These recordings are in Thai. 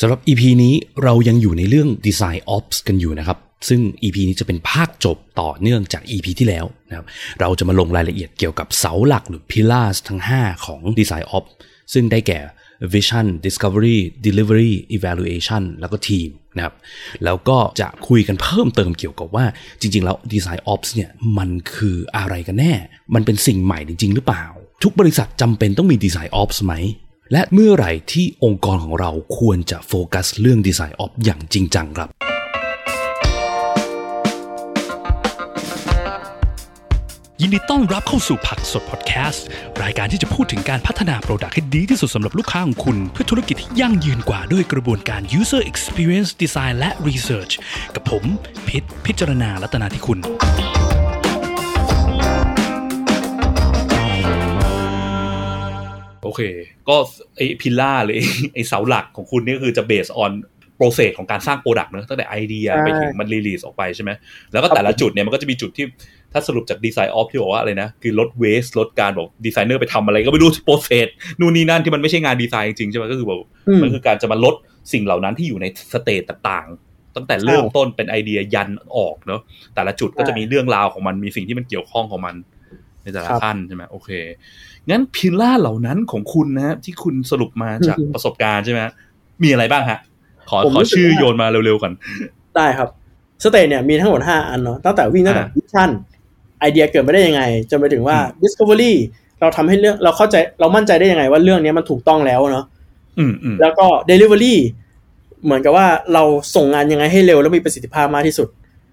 สำหรับ EP นี้เรายังอยู่ในเรื่อง Design Ops กันอยู่นะครับ ซึ่ง EP นี้จะเป็นภาคจบต่อเนื่องจาก EP ที่แล้วนะครับ เราจะมาลงรายละเอียดเกี่ยวกับเสาหลักหรือ Pillars ทั้ง 5 ของ Design Ops ซึ่งได้แก่ Vision Discovery Delivery Evaluation แล้วก็ Team นะครับ แล้วก็จะคุยกันเพิ่มเติมเกี่ยวกับว่าจริง ๆ แล้ว Design Ops เนี่ยมันคืออะไรกันแน่ มันเป็นสิ่งใหม่จริง ๆ หรือเปล่า ทุกบริษัทจำเป็นต้องมี Design Ops ไหม และเมื่อไหร่ที่องค์กรของเราควรจะโฟกัสเรื่อง Design Ops อย่างจริงจังครับ ยินดีต้อนรับเข้าสู่ผักสดพอดแคสต์ รายการที่จะพูดถึงการพัฒนาโปรดักต์ให้ดีที่สุดสำหรับลูกค้าของคุณ เพื่อธุรกิจที่ยั่งยืนกว่าด้วยกระบวนการ user experience design และ research กับผมพิษพิจารณาลัตนาที่คุณ เค ก็ไอ pillar หรือไอ้ไอเสาหลักของคุณนี่ก็คือจะ base on process ของการสร้าง product เนอะตั้งแต่ไอเดียใช่ไปถึงมัน release ออกไปใช่ไหมแล้วก็แต่ละจุดเนี่ยมันก็จะมีจุดที่ถ้าสรุปจาก DesignOps ที่บอกว่าอะไรนะ คือลด waste ลดการบอกดีไซเนอร์ไปทำอะไรก็ไม่รู้ process นู่นนี่นั่นที่มันไม่ใช่งานดีไซน์จริงๆใช่ไหมก็คือบอกอืมมันคือการจะมาลดสิ่งเหล่านั้นที่อยู่ใน stage ต่างๆ ตั้งแต่เริ่มต้นเป็นไอเดียยันออกเนอะแต่ละจุดก็จะมีเรื่องราวของมันมีสิ่งที่มันเกี่ยวข้องของมันในแต่ละครับขั้นใช่ไหมโอเค งั้นพิลล่าเหล่านั้นของคุณนะฮะที่คุณสรุปมาจากอืมประสบการณ์ใช่ไหมฮะมีอะไรบ้างฮะ ขอผมขอรู้สึกชื่อว่าโยนมาเร็วๆก่อนได้ครับสเตจเนี่ยมีทั้งหมด5อันเนาะตั้งแต่วิ่งตั้งแต่อ่าวิชั่นไอเดียเกิดมาได้ยังไงจนไปถึงว่าอืม Discovery เราทำให้เรื่องเราเข้าใจเรามั่นใจได้ยังไงว่าเรื่องนี้มันถูกต้องแล้วเนาะอืมอืมแล้วก็ Delivery เหมือนกับว่าเราส่งงานยังไงให้เร็วและมีประสิทธิภาพมากที่สุด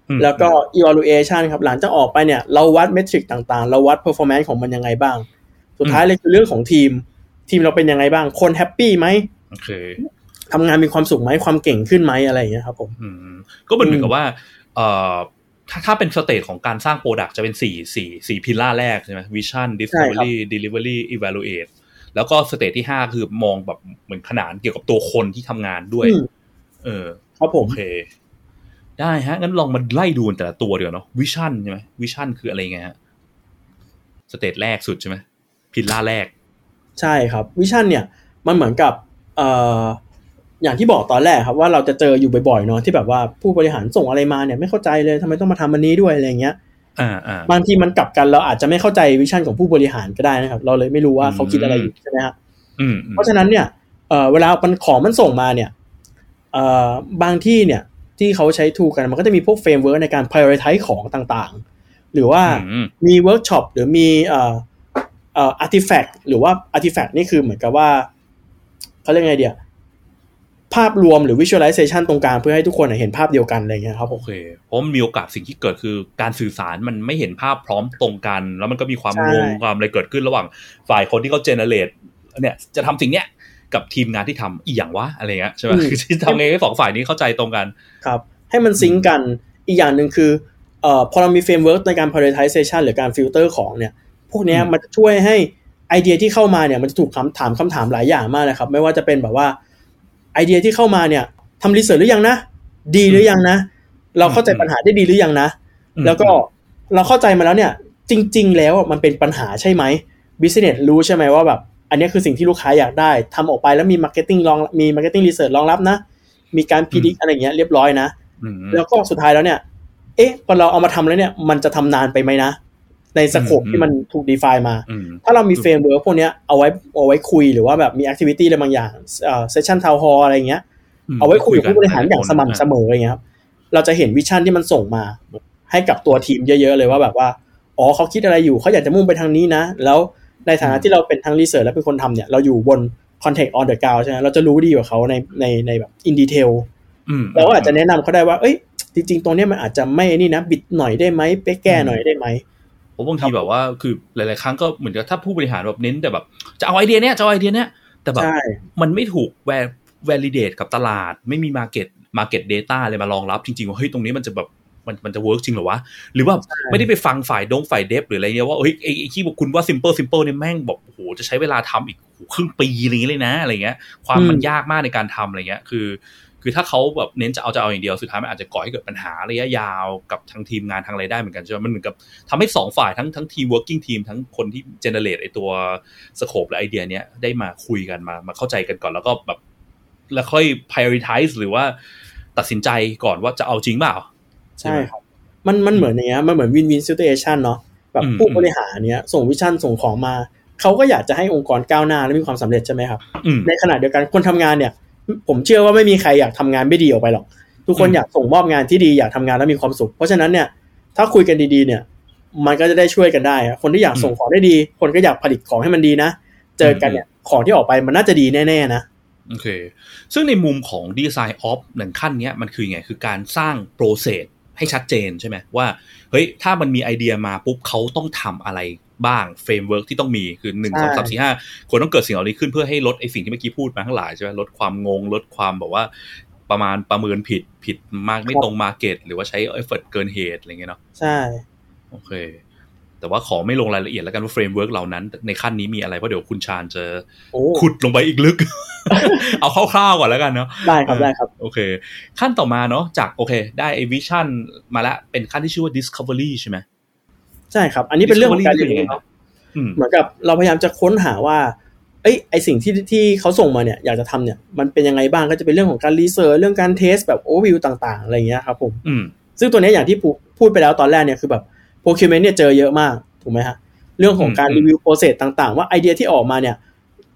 อืมแล้วก็ evaluation ครับหลังจากออกไปเนี่ย เราวัด metric ต่างๆ เราวัด performance ของมันยังไงบ้าง สุดท้ายเลยคือเรื่องของทีม ทีมเราเป็นยังไงบ้าง คน happy ไหมโอเคทำงานมีความสุขไหมความเก่งขึ้นไหมอะไรอย่างเงี้ยครับผมอืมก็เหมือนกับว่า เอ่อถ้าถ้าเป็น stage ของการสร้าง product จะเป็นสี่สี่สี่ pillar แรกใช่ไหม vision discovery delivery evaluate แล้วก็ stage ที่ห้าคือมองแบบเหมือนขนานเกี่ยวกับตัวคนที่ทำงานด้วยอืมเออครับผมโอเค ได้ฮะ งั้นลองมาไล่ดูแต่ละตัวเดียวเนาะ vision ใช่ไหม vision คืออะไรไงฮะ stage แรกสุดใช่ไหม pillar แรก ใช่ครับ vision เนี่ยมันเหมือนกับเอ่ออย่างที่บอกตอนแรกครับว่าเราจะเจออยู่บ่อยๆเนาะที่แบบว่าผู้บริหารส่งอะไรมาเนี่ยไม่เข้าใจเลยทำไมต้องมาทำอันนี้ด้วยอะไรอย่างเงี้ยอ่าอ่าบางทีมันกลับกันเราอาจจะไม่เข้าใจ vision ของผู้บริหารก็ได้นะครับ เราเลยไม่รู้ว่าอืมเขาคิดอะไรอยู่ใช่ไหมครับอืมอืมเพราะฉะนั้นเนี่ยเอ่อเวลามันของมันส่งมาเนี่ยเอ่อบางทีเนี่ยที่เขาใช้ tool กันมันก็จะมีพวก framework ในการ prioritize ของต่างๆ หรือว่าอืมมีเวิร์กช็อปหรือมี เอ่อเอ่อ artifact หรือว่า artifact นี่คือเหมือนกับว่าเขาเรียกไงเดี๋ยภาพรวมหรือ visualization ตรงกลางเพื่อให้ทุกคนเห็นภาพเดียวกันอะไรเงี้ยครับผโอเคเพราะมันมีโอกาสสิ่งที่เกิดคือการสื่อสารมันไม่เห็นภาพพร้อมตรงกัน แล้วมันก็มีความใช่งงความอะไรเกิดขึ้นระหว่างฝ่ายคนที่เขา generate เนี่ยจะทำสิ่งเนี้ยกับทีมงานที่ทำอีอย่างวะอะไรเงี้ยใช่ไหมคือที่ทำไงให้สองฝ่ายนี้เข้าใจตรงกันครับ ให้มัน sync กันอีกอย่างหนึ่งคือเอ่อพอเรามี framework ในการ prioritization หรือการฟิลเตอร์ของเนี่ย พวกเนี้ยอืมมันจะช่วยให้ไอเดียที่เข้ามาเนี่ยมันจะถูกคำถามคำถามหลายอย่างมากเลยครับ ไม่ว่าจะเป็นแบบว่าไอเดียที่เข้ามาเนี่ยทำ research หรือยังนะ ดีหรือยังนะ เราเข้าใจปัญหาได้ดีหรือยังนะอืมแล้วก็เราเข้าใจมาแล้วเนี่ย จริง ๆ แล้วมันเป็นปัญหาใช่ไหม business รู้ใช่ไหมว่าแบบ อันเนี้ยคือสิ่งที่ลูกค้าอยากได้ทำออกไปแล้วมี marketing รองมี marketing research รองรับนะ มีการพิจิตอะไรอย่างเงี้ยเรียบร้อยนะอืมแล้วก็สุดท้ายแล้วเนี่ย เอ๊ะพอเราเอามาทำแล้วเนี่ย มันจะทำนานไปไหมนะ ใน scope อืมที่มันถูก define มาอืมถ้าเรามี framework พวกเนี้ยเอาไว้เอาไว้คุยหรือว่าแบบมี activity อะไรบางอย่างเอ่อ session town hall อะไรอย่างเงี้ย เอาไว้คุยกับผู้บริหารอย่างสม่ำเสมออย่างเงี้ยครับเราจะเห็นวิชั่นที่มันส่งมา ให้กับตัวทีมเยอะ ๆ เลยว่าแบบว่าอ๋อเขาคิดอะไรอยู่เขาอยากจะมุ่งไปทางนี้นะ แล้วในฐานะที่เราเป็นทั้งรีเสิร์ชและเป็นคนทำเนี่ยเราอยู่บน context on the ground ใช่ไหมเราจะรู้ดีกว่าเขาในในในแบบ in detail อืมเราก็อาจจะแนะนำเขาได้ว่า เอ้ย จริง ๆ ตรงเนี้ยมันอาจจะไม่นี่นะ บิดหน่อยได้ไหมไปแก้หน่อยได้ไหมเพ ราะบางทีแบบว่าคือหลาย ๆ ครั้งก็เหมือนกับถ้าผู้บริหารแบบเน้นแต่แบบจะเอาไอเดียเนี้ยจะเอาไอเดียเนี้ยแต่แบบใช่มันไม่ถูกแวร์ validate กับตลาด ไม่มี market market data อะไรมารองรับจริง ๆ ว่าเฮ้ยตรงนี้มันจะแบบมันมันจะ work จริงเหรอวะ หรือว่าไม่ได้ไปฟังฝ่ายดงฝ่ายเดฟหรืออะไรเงี้ยว่าเฮ้ยไอ้ไอ้ที่บอกคุณว่า simple simple เนี่ยแม่งบอกโอ้โหจะใช้เวลาทำอีกโอ้โหครึ่งปีอะไรอย่างเงี้ยเลยนะอะไรเงี้ย ความมันยากมากในการทำอะไรเงี้ย คือ คือถ้าเขาแบบเน้นจะเอาจะเอาอย่างเดียวสุดท้ายมันอาจจะก่อให้เกิดปัญหาระยะยาวกับทางทีมงานทางอะไรได้เหมือนกันใช่ไหมมันเหมือนกับทำให้สองฝ่ายทั้งทั้งทีม working team ทั้งคนที่ generate ไอตัวสโคปและไอเดียเนี้ยได้มาคุยกันมามาเข้าใจกันก่อนแล้วก็แบบแล้วค่อย prioritize หรือว่าตัดสินใจก่อนว่าจะเอาจริงเปล่าใช่ครับมันมันเหมือนอย่างเงี้ยมันเหมือนวินวินซิ t u เ t ชันเนาะแบบอืมผู้บริหารเนี้ยส่งวิชั่นส่งของมา เขาก็อยากจะให้องค์กรก้าวหน้าและมีความสำเร็จใช่ไหมครับอืมในขณะเดียวกันคนทำงานเนี่ย ผมเชื่อว่าไม่มีใครอยากทำงานไม่ดีออกไปหรอก ทุกคนอืมอยากส่งมอบงานที่ดีอยากทำงานแล้วมีความสุข เพราะฉะนั้นเนี่ยถ้าคุยกันดีๆเนี่ย มันก็จะได้ช่วยกันได้อะคนที่อยากส่งของได้ดี คนก็อยากผลิตของให้มันดีนะ เจอกันเนี่ยของที่ออกไปมันน่าจะดีแน่ๆนะโอเค ซึ่งในมุมของ DesignOps ในขั้นเนี้ยมันคือไงคือการสร้าง process ให้ชัดเจนใช่ไหมว่าเฮ้ยถ้ามันมีไอเดียมาปุ๊บเขาต้องทำอะไร บ้าง framework ที่ต้องมีคือหนึ่งสองสามสี่ห้าควรต้องเกิดสิ่งเหล่านี้ขึ้นเพื่อให้ลดไอสิ่งที่เมื่อกี้พูดมาทั้งหลายใช่ไหมลดความงงลดความแบบว่าประมาณประเมินผิดผิดมากไม่ตรง market หรือว่าใช้ effort เกินเหตุอะไรเงี้ยเนาะใช่โอเค แต่ว่าขอไม่ลงรายละเอียดแล้วกันว่า framework เหล่านั้น ในขั้นนี้มีอะไรเพราะเดี๋ยวคุณชานจะโอ้ขุดลงไปอีกลึก เอาคร่าวๆก่อนแล้วกันเนาะได้ครับได้ครับ โอเค ขั้นต่อมาเนาะจากโอเค ได้ไอ vision มาแล้วเป็นขั้นที่ชื่อว่า discovery ใช่ไหม ใช่ครับ อันนี้เป็นเรื่องของการ Discovery เรียนรู้คือยังไงเนาะอืมเหมือนกับเราพยายามจะค้นหาว่าเอ้ยไอสิ่งที่ที่เขาส่งมาเนี่ยอยากจะทำเนี่ยมันเป็นยังไงบ้างก็จะเป็นเรื่องของการ research เรื่องการ test แบบโอเวอร์วิวต่างๆอะไรอย่างเงี้ยครับผมอืมซึ่งตัวเนี้ยอย่างที่พูพูดไปแล้วตอนแรกเนี่ยคือแบบ procurement เนี่ยเจอเยอะมากถูกไหมฮะเรื่องของการอืมรีวิว process ต่างๆ ว่าไอเดียที่ออกมาเนี่ย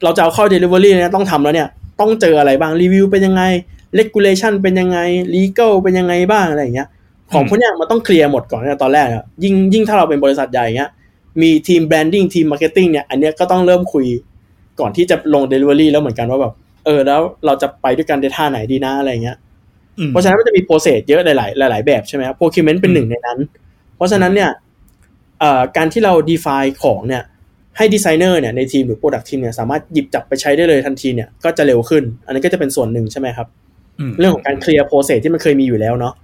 เราจะเอาเข้า delivery เนี่ยต้องทำแล้วเนี่ย ต้องเจออะไรบ้างรีวิวเป็นยังไง regulation เป็นยังไง legal เป็นยังไงบ้างอะไรอย่างเงี้ย ของพวกเนี้ยมันต้องเคลียร์หมดก่อนในตอนแรกอะยิ่งยิ่งถ้าเราเป็นบริษัทใหญ่เงี้ยมีทีม branding ทีม marketing เนี่ยอันเนี้ยก็ต้องเริ่มคุยก่อนที่จะลง Delivery แล้วเหมือนกันว่าแบบเออแล้วเราจะไปด้วยกันในท่าไหนดีนะอะไรเงี้ยอืมเพราะฉะนั้นมันจะมี process เยอะหลาย ๆ หลาย ๆ แบบใช่ไหมครับ procurement เป็นหนึ่งในนั้น เพราะฉะนั้นเนี่ยเอ่อการที่เรา define ของเนี่ยให้ดีไซเนอร์เนี่ยในทีมหรือ product team เนี่ยสามารถหยิบจับไปใช้ได้เลยทันทีเนี่ยก็จะเร็วขึ้น อันนี้ก็จะเป็นส่วนหนึ่งใช่ไหมครับผมเรื่องของการเคลียร์ process ที่มันเคยมีอยู่แล้วเนาะโอเค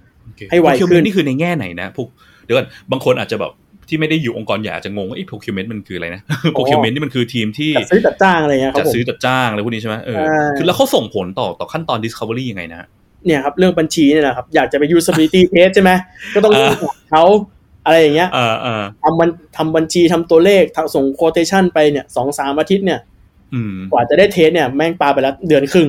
ให้ไวขึ้น procurement นี่คือในแง่ไหนนะพวกเดี๋ยวก่อนบางคนอาจจะแบบที่ไม่ได้อยู่องค์กรใหญ่อาจจะงงว่าไอ้ procurement มันคืออะไรนะ procurement นี่มันคือทีมที่จัดซื้อจัดจ้างอะไรเงี้ยครัจับดผมซื้อจัดจ้างอะไรพวกนี้ใช่ไหมเออใช่คือแล้วเขาส่งผลต่อต่อขั้นตอน discovery ยังไงนะเนี่ยครับเรื่องบัญชีเนี่ยนะครับอยากจะไป usability test ใช่ไหมก็ต้องเออถามเขาอะไรอย่างเงี้ยเออเออทำบัญทำบัญชีทำตัวเลขทำส่ง quotation ไปเนี่ยสองสามอาทิตย์เนี่ยอืมกว่าจะได้เทสเนี่ยแม่งปาไปแล้วเดือนครึ่ง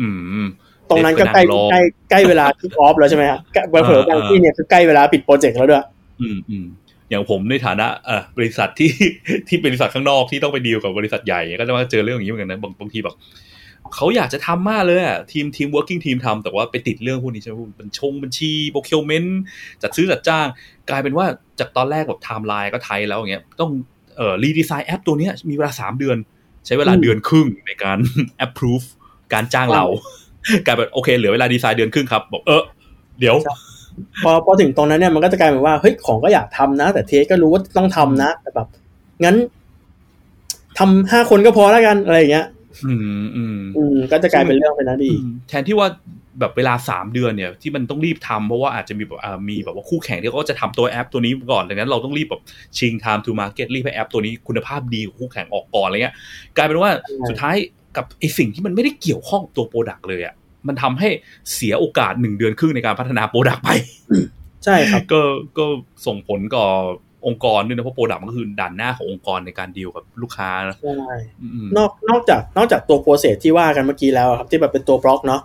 อืมต รงนั้นก็ใกล้เด็กไปนั่งรอใกล้ใกล้เวลา kick off แล้วใช่ไหมครับใกล้เผลอๆบางที่เนี่ยคือใกล้เวลาปิดโปรเจกต์แล้วด้วย อืมอืมอย่างผมในฐานะเออบริษัทที่ที่บริษัทข้างนอกที่ต้องไปดีลกับบริษัทใหญ่ก็จะมาเจอเรื่องอย่างนี้เหมือนกันนะบางบางทีแบบเขาอยากจะทำมากเลยอะทีมทีม working team ทำแต่ว่าไปติดเรื่องพวกนี้ใช่ไหมบัญชงบัญชี procurement จัดซื้อจัดจ้าง กลายเป็นว่าจากตอนแรกแบบไทม์ไลน์ก็ tight แล้วอย่างเงี้ยต้องเอ่อ redesign แอปตัวเนี้ยมีเวลาสามเดือน ใช้เวลาอืมเดือนครึ่งในการ approve การจ้างเรา กลายเป็นโอเคเหลือเวลาดีไซน์เดือนครึ่งครับบอกเออเดี๋ยว พอพอถึงตรงนั้นเนี่ยมันก็จะกลายเป็นว่าเฮ้ยของก็อยากทำนะ แต่เทสก็รู้ว่าต้องทำนะแต่แบบงั้นทำห้าคนก็พอแล้วกันอะไรอย่างเงี้ย อืมอืมอืมก็จะกลายเป็นเรื่องไปนะดีอืมแทนที่ว่าแบบเวลาสามเดือนเนี่ย ที่มันต้องรีบทำเพราะว่าอาจจะมีแบบอ่ามีแบบว่าคู่แข่งที่เขาก็จะทำตัวแอปตัวนี้ก่อนดังนั้นเราต้องรีบแบบชิง time to market รีบให้แอปตัวนี้คุณภาพดีกว่าคู่แข่งออกก่อนอะไรเงี้ย กลายเป็นว่าใช่สุดท้าย กับไอสิ่งที่มันไม่ได้เกี่ยวข้องกับตัว product เลยอะมันทำให้เสียโอกาสหนึ่งเดือนครึ่งในการพัฒนา product ไป ใช่ครับก็ก็ส่งผลต่อองค์กรด้วยนะเพราะ product มันก็คือด่านหน้าขององค์กรในการดีลกับลูกค้านะใช่อืมนอกนอกจากนอกจากตัว process ที่ว่ากันเมื่อกี้แล้วอะครับที่แบบเป็นตัวบล็อกเนาะ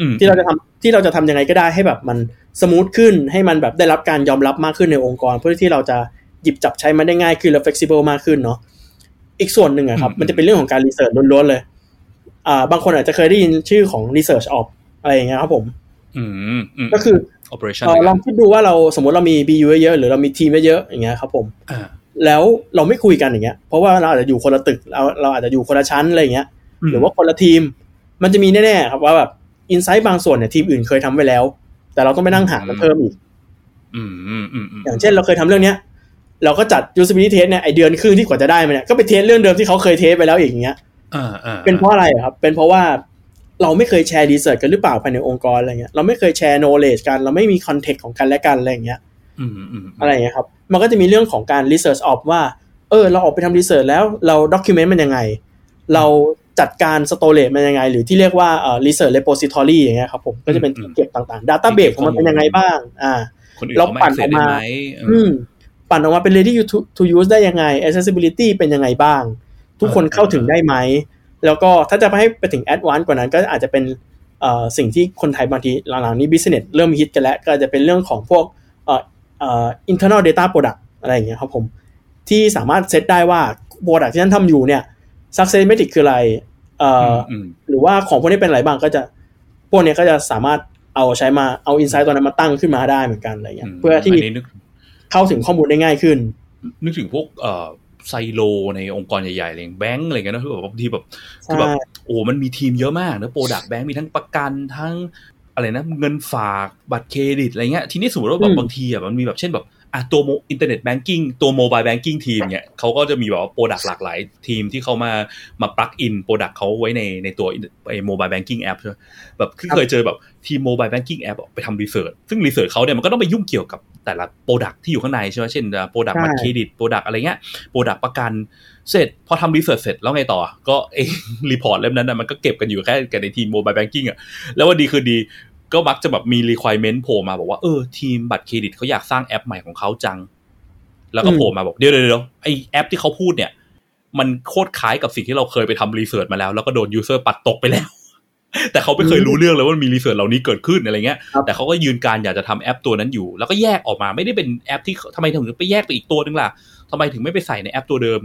อืมที่เราจะทำที่เราจะทำยังไงก็ได้ให้แบบมันsmooth ขึ้นให้มันแบบได้รับการยอมรับมากขึ้นในองค์กร เพื่อที่เราจะหยิบจับใช้มันได้ง่ายขึ้นและ flexible มากขึ้นเนาะอีกส่วนหนึ่งอะครับอืมมันจะเป็นเรื่องของการ research ล้วนๆเลยอ่า บางคนอาจจะเคยได้ยินชื่อของ research ops อะไรอย่างเงี้ยครับผมอืมอืมก็คือ operation เอ่อลองคิดดูว่าเราสมมติเรามี BU เยอะๆหรือเรามีทีมเยอะๆอย่างเงี้ยครับผมอ่าแล้วเราไม่คุยกันอย่างเงี้ย เพราะว่าเราอาจจะอยู่คนละตึกเราเราอาจจะอยู่คนละชั้นอะไรอย่างเงี้ย หรือว่าคนละทีม มันจะมีแน่ๆครับว่าแบบ insight บางส่วนเนี่ยทีมอื่นเคยทำไว้แล้ว แต่เราต้องไปนั่งหามันเพิ่มอีกอืมอืมอืมอืมอย่างเช่นเราเคยทำเรื่องเนี้ย เราก็จัด usability test เนี่ยไอเดือนครึ่งที่กว่าจะได้มาเนี่ยก็ไป test เรื่องเดิมที่เขาเคยเทสไปแล้วอีกอย่างเงี้ยอ่าอ่า เป็นเพราะอะไรอะครับ เป็นเพราะว่าเราไม่เคยแชร์ research กันหรือเปล่าภายในองค์กรอะไรเงี้ย เราไม่เคยแชร์ knowledge กัน เราไม่มี context ของกันและกันอะไรอย่างเงี้ยอืมอืมอะไรอย่างเงี้ยครับ มันก็จะมีเรื่องของการ research ops ว่า เออ เราออกไปทำ research แล้วเรา document มันยังไง เราจัดการ storage มันยังไง หรือที่เรียกว่าเอ่อ research repository อย่างเงี้ยครับผมก็จะเป็นที่เก็บต่างๆ database ของมันเป็นยังไงบ้าง อ่าคนอื่นเราเขาไม่ปั่น access ออกมาได้ไหมเอออืม ปั่นออกมาเป็น ready to to use ได้ยังไง accessibility เป็นยังไงบ้าง ทุกคนเข้าถึงได้ไหม แล้วก็ถ้าจะไปให้ไปถึง advanced กว่านั้นก็อาจจะเป็นเอ่อสิ่งที่คนไทยบางทีหลังๆนี้ business เริ่มฮิตกันแล้ว ก็จะเป็นเรื่องของพวกเอ่อเอ่อ internal data product อะไรอย่างเงี้ยครับผมที่สามารถเซตได้ว่า product ที่ท่านทำอยู่เนี่ย success metric คืออะไรเอ่ออมหรือว่าของพวกนี้เป็นอะไรบ้างก็จะพวกเนี้ยก็จะสามารถเอาใช้มาเอาอินไซต์ตัวนั้นมาตั้งขึ้นมาได้เหมือนกันอะไรเงี้ยเพื่อที่นนี้นึกเข้าถึงข้อมูลได้ง่ายขึ้น นึกถึงพวกเอ่อ ไซโลในองค์กรใหญ่ๆอะไรอย่างแบงก์อะไรเงี้ยนะคือแบบบางทีแบบคือแบบใช่โอ้มันมีทีมเยอะมากนะโปรดักแบงก์มีทั้งประกันทั้งอะไรนะเงินฝากบัตรเครดิตอะไรเงี้ยทีนี้สมมติว่าแบอืบมบางทีอะมันมีแบบเช่นแบบ อะตัว internet banking ตัว mobile banking ทีมเนี่ยเขาก็จะมีแบบว่า product หลากหลายทีมที่เขามามา plug in product เขาไว้ในในตัวไอ้ mobile banking แอปใช่ไหมแบบคือเคยเจอแบบทีม mobile banking แอปไปทำ research ซึ่ง research เขาเนี่ยมันก็ต้องไปยุ่งเกี่ยวกับแต่ละ product ที่อยู่ข้างในใช่ไหมเช่น product บัตรเครดิต product อะไรเงี้ย product ประกันเสร็จพอทำ research เสร็จแล้วไงต่อ ก็เอ report เล่มนั้นนะมันก็เก็บกันอยู่แค่กันในทีม mobile banking อะแล้ววันดีคือดี ก็มักจะแบบมี requirement โผล่มาบอกว่าเออทีมบัตรเครดิตเขาอยากสร้างแอปใหม่ของเขาจัง แล้วก็อืมโผล่มาบอกเดี๋ยวเดี๋ยวเดี๋ยวไอแอปที่เขาพูดเนี่ย มันโคตรคล้ายกับสิ่งที่เราเคยไปทำ research มาแล้ว แล้วก็โดน user ปัดตกไปแล้ว แต่เขาไม่เคยรู้เรื่องเลยว่ามันมี research เหล่านี้เกิดขึ้นอะไรเงี้ยครับแต่เขาก็ยืนกรานอยากจะทำแอปตัวนั้นอยู่ แล้วก็แยกออกมาไม่ได้เป็นแอปที่ทำไมถึงไปแยกไปอีกตัวนึงล่ะทำไมถึงไม่ไปใส่ในแอปตัวเดิม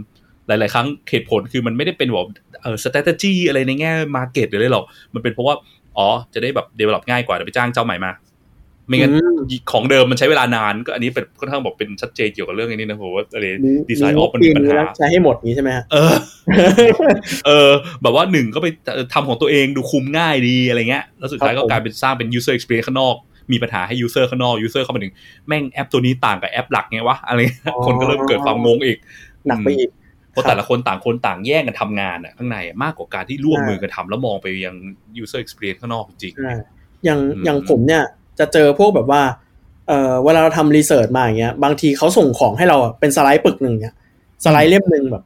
หลาย ๆ ครั้งเหตุผลคือมันไม่ได้เป็นแบบเออ strategy อะไรในแง่ market หรืออะไรหรอก มันเป็นเพราะว่า อ๋อ จะได้แบบ develop ง่ายกว่าเดี๋ยวไปจ้างเจ้าใหม่มา ไม่งั้นอืมของเดิมมันใช้เวลานาน ก็อันนี้เป็นค่อนข้างบอกเป็นชัดเจนเกี่ยวกับเรื่องอันนี้นะผมว่าอะไรดีไซน์ออฟมันมีปัญหาใช้ให้หมดนี้ใช่ไหมฮะเออ เออ แบบว่าหนึ่งก็ไปทำของตัวเองดูคุมง่ายดีอะไรเงี้ยแล้วสุดท้ายครัก็บผมกลายเป็นสร้างเป็น user experience ข้างนอกมีปัญหาให้ user ข้างนอก user เข้ามาถึง แม่งแอปตัวนี้ต่างกับแอปหลักไงวะอะไรเงี้ยคนก็เริ่มเกิดความงงอีก หนักไปอีก เพราะแต่ละคนต่างคนต่างแย่งกันทำงานอะข้างในอะมากกว่าการที่ร่วมมือกันทำแล้วมองไปยัง user experience ข้างนอกจริงใช่อย่างอืมอย่างผมเนี่ยจะเจอพวกแบบว่าเอ่อเวลาเราทำรีเสิร์ชมาอย่างเงี้ย บางทีเขาส่งของให้เราอะเป็นสไลด์ปึกหนึ่งเนี่ยสไลด์เล่มหนึ่งแบบ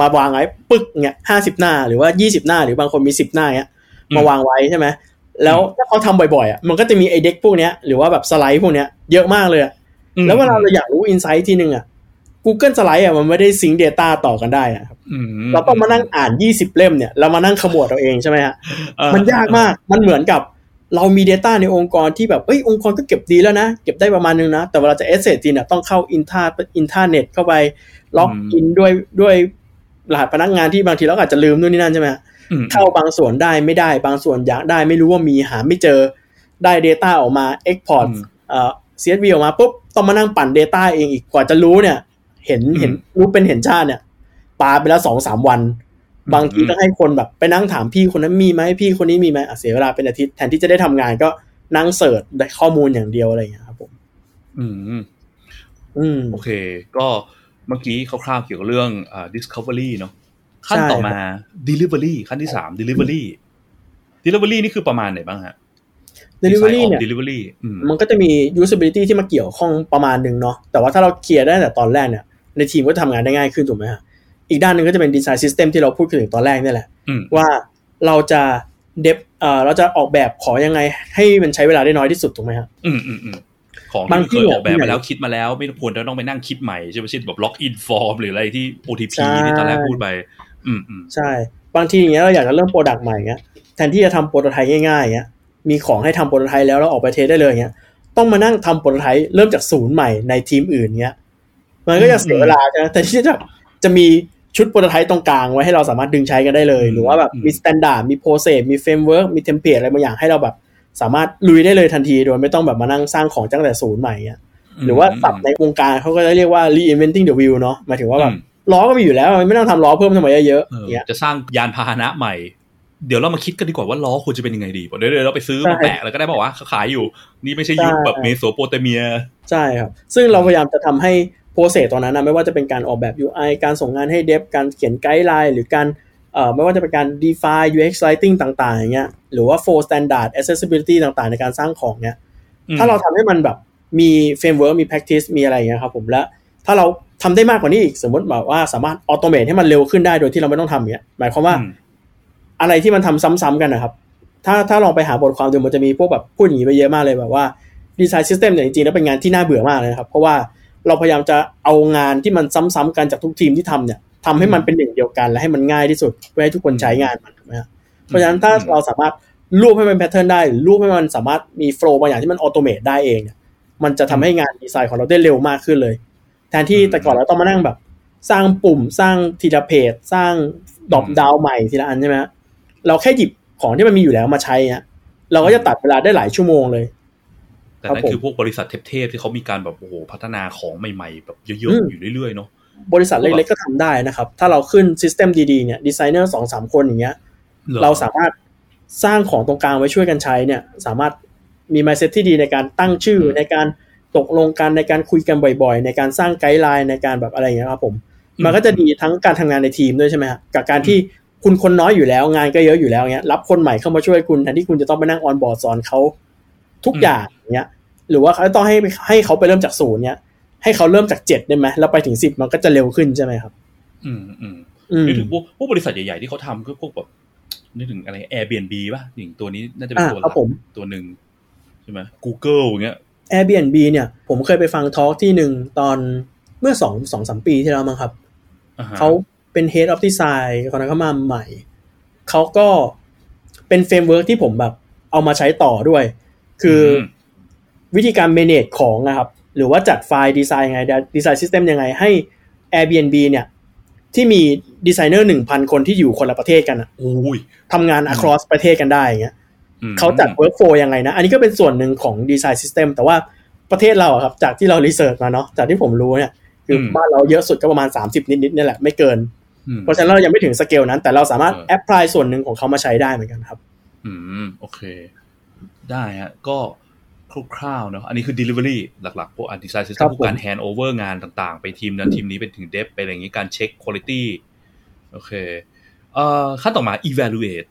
มาวางไว้ปึกเนี่ยห้าสิบหน้าหรือว่ายี่สิบหน้า หรือบางคนมีสิบหน้าเงี้ยอืมมาวางไว้ใช่ไหมแล้วถ้าเขาทำบ่อยๆอะมันก็จะมีไอเด็กพวกเนี้ยหรือว่าแบบสไลด์พวกเนี้ยเยอะมากเลยอะๆแล้วเวลาเราอยากรู้ insight ทีหนึ่งอะ Google สไลด์อะมันไม่ได้ sync Data ต่อกันได้อะครับอืมเราต้องมานั่งอ่าน 20 เล่มเนี่ยเรามานั่งขมวดเราเองใช่ไหมฮะเออมันยากมากมันเหมือนกับเรามี Data ในองค์กรที่แบบเอ้ยองค์กรก็เก็บดีแล้วนะ เก็บได้ประมาณนึงนะ แต่เวลาจะ access ทีเนี่ยต้องเข้า intra intranet เข้าไป login ด้วยด้วยรหัสพนักงานที่บางทีเราก็อาจจะลืมนู่นนี่นั่นใช่ไหมฮะอืมเข้าบางส่วนได้ไม่ได้บางส่วนอยากได้ไม่รู้ว่ามีหาไม่เจอได้ Data ออกมา Export อืมเอ่อ CSV ออกมาปุ๊บต้องมานั่งปั่น Data เองอีกกว่าจะรู้เนี่ย เห็นอืมเห็นรู้เป็นเห็นชาติเนี่ยปาไปแล้วสองสามวัน บางทีก็ให้คนแบบไปนั่งถามพี่คนนั้นมีไหมพี่คนนี้มีไหมอะเสียเวลาเป็นอาทิตย์แทนที่จะได้ทำงานก็นั่งเสิร์ชได้ข้อมูลอย่างเดียวอะไรอย่างเงี้ยครับผมอืม อืมโอเค ก็เมื่อกี้คร่าวๆเกี่ยวกับเรื่องอ่า discovery เนาะขั้นใช่ต่อมา delivery ขั้นที่สาม delivery delivery นี่คือประมาณไหนบ้างฮะ delivery DesignOps เนี่ย delivery อืมมันก็จะมี usability ที่มาเกี่ยวข้องประมาณหนึ่งเนาะแต่ว่าถ้าเราเคลียร์ได้ตั้งแต่ตอนแรกเนี่ย ในทีมก็จะทำงานได้ง่ายขึ้นถูกไหมฮะอีกด้านหนึ่งก็จะเป็น design system ที่เราพูดถึงตอนแรกนี่แหละอืมว่าเราจะ dev เอ่อเราจะออกแบบของยังไง ให้มันใช้เวลาได้น้อยที่สุดถูกไหมฮะอืมอืมอืมของบางที่ที่เคยออกแบบเนี่ยมาแล้วคิดมาแล้วไม่ควรจะต้องไปนั่งคิดใหม่ใช่ไหมเช่นแบบ login form หรืออะไรที่ OTP ใช่ที่ตอนแรกพูดไป อืมอืมใช่ บางทีอย่างเงี้ยเราอยากจะเริ่ม product ใหม่เงี้ยแทนที่จะทำ prototype ง่ายๆเงี้ยมีของให้ทำ prototype แล้วแล้วออกไป test ได้เลยเงี้ยต้องมานั่งทำ prototype เริ่มจากศูนย์ใหม่ในทีมอื่นเงี้ย มันก็จะเสียเวลาใช่ไหมแต่ที่จะจะมีชุด prototype ตรงกลางไว้ให้เราสามารถดึงใช้กันได้เลย หรือว่าแบบมี standard มี process มี framework มี template อะไรบางอย่างให้เราแบบ สามารถลุยได้เลยทันที โดยไม่ต้องแบบมานั่งสร้างของตั้งแต่ศูนย์ใหม่เงี้ยหรือว่าศัพท์ในวงการเขาก็จะเรียกว่า reinventing the wheel เนาะหมายถึงว่าแบบอืมล้อก็มีอยู่แล้วไม่ต้องทำล้อเพิ่มทำไมเยอะเอๆอเงี้ยจะสร้างยานพาหนะใหม่เดี๋ยวเรามาคิดกันดีกว่าว่าล้อควรจะเป็นยังไงดีบอกเดี๋ยวเดี๋ยวเราไปซื้อใช่มาแปะแล้วก็ได้บอกว่าเขาขายอยู่ นี่ไม่ใช่ยุคใช่แบบเมโสโปเตเมีย ใช่ครับ ซึ่งเราพยายามจะทำให้ process ตรงนั้นนะไม่ว่าจะเป็นการออกแบบ UI การส่งงานให้ dev การเขียน guideline หรือการเอ่อไม่ว่าจะเป็นการ define UX writing ต่าง ๆ อย่างเงี้ยหรือว่า for standard accessibility ต่างๆ ในการสร้างของเนี้ยถ้าเราทำให้มันแบบมี framework มี practice มีอะไรอย่างเงี้ยครับผมและถ้าเราทำได้มากกว่านี้อีกสมมติแบบว่าสามารถ automate ให้มันเร็วขึ้นได้โดยที่เราไม่ต้องทำอย่างเงี้ยหมายความว่าอืมอะไรที่มันทำซ้ำๆกันนะครับ ถ้าถ้าลองไปหาบทความดูมันจะมีพวกแบบพูดอย่างนี้ไปเยอะมากเลยแบบว่าดีไซน์ซิสเต็มเนี่ยจริงๆแล้วเป็นงานที่น่าเบื่อมากเลยนะครับเพราะว่า เราพยายามจะเอางานที่มันซ้ำๆกันจากทุกทีมที่ทำเนี่ยทำให้มันเป็นหนึ่งเดียวกันและให้มันง่ายที่สุดเพื่อให้ทุกคนใช้งานมันถูกไหมครับเพราะฉะนั้นถ้าเราสามารถรวบให้มัน pattern ได้รวบให้มันสามารถมี flow บางอย่างที่มัน automate ได้เองเนี่ยมันจะทำให้งานดีไซน์ของเราได้เร็วมากขึ้นเลย แทนที่แต่ก่อนเราต้องมานั่งแบบ สร้างปุ่มสร้างทีละเพจสร้าง dropdown ใหม่ทีละอันใช่ไหมเราแค่หยิบของที่มันมีอยู่แล้วมาใช้เนี่ยเราก็จะตัดเวลาได้หลายชั่วโมงเลย แต่นั่นคือพวกบริษัทเทพๆที่เขามีการแบบโอ้โหพัฒนาของใหม่ๆแบบเยอะๆอยู่เรื่อยๆเนาะบริษัทเล็กๆก็ทำได้นะครับ ถ้าเราขึ้น system ดีๆเนี่ยดีไซเนอร์สองสามคนอย่างเงี้ย เราสามารถสร้างของตรงกลางไว้ช่วยกันใช้เนี่ย สามารถมีม i เซ็ตที่ดีในการตั้งชื่อในการตกลงกันในการคุยกันบ่อยๆ ในการสร้าง guideline ในการแบบอะไรอย่างเงี้ยครับผม มันก็จะดีทั้งการทำงานในทีมด้วยใช่ไหมครับกับการที่คุณคนน้อยอยู่แล้วงานก็เยอะอยู่แล้วเงี้ยรับคนใหม่เข้ามาช่วยคุณแทนที่คุณจะต้องไปนั่ง onboard สอนเขา ทุกอย่างเงี้ย หรือว่าเขาต้องให้ให้เขาไปเริ่มจากศูนย์เนี้ย ให้เขาเริ่มจากเจ็ดได้ไหมแล้วไปถึงสิบมันก็จะเร็วขึ้นใช่ไหมครับ อืมอืมนึกถึงพวกพวกบริษัทใหญ่ๆที่เขาทำคือพวกแบบนึกถึงอะไร Airbnb ป่ะอย่างตัวนี้น่าจะเป็นตัวหลักตัวหนึ่งใช่ไหม Google อย่างเงี้ย Airbnb เนี่ย ผมเคยไปฟัง talk ที่หนึ่งตอนเมื่อสองสองสามปีที่แล้วมั้งครับเขาเป็น Head of Design คนนั้นเข้ามาใหม่ เขาก็เป็น framework ที่ผมแบบเอามาใช้ต่อด้วย คือวิธีการ manage ของนะครับ หรือว่าจัดไฟล์ดีไซน์ยังไง design system ยังไงให้ Airbnb เนี่ย ที่มีดีไซเนอร์หนึ่งพันคนที่อยู่คนละประเทศกันอะทำงาน across ประเทศกันได้อย่างเงี้ยเขาจัด workflow ยังไงนะ อันนี้ก็เป็นส่วนหนึ่งของ design system แต่ว่าประเทศเราครับ จากที่เรา research มาเนาะจากที่ผมรู้เนี่ยคือบ้านเราเยอะสุดก็ประมาณ 30 นิดๆนี่แหละไม่เกิน เพราะฉะนั้นเรายังไม่ถึงสเกลนั้น แต่เราสามารถ apply ส่วนหนึ่งของเขามาใช้ได้เหมือนกันครับ อืมโอเค ได้ฮะก็คร่าวๆเนาะอันนี้คือ delivery หลักๆ พวก design system พวกการ hand over งานต่างๆ ไปทีมนั้นทีมนี้เป็นถึง dev ไปอะไรอย่างนี้การเช็ค quality โอเคเอ่อขั้นต่อมา evaluate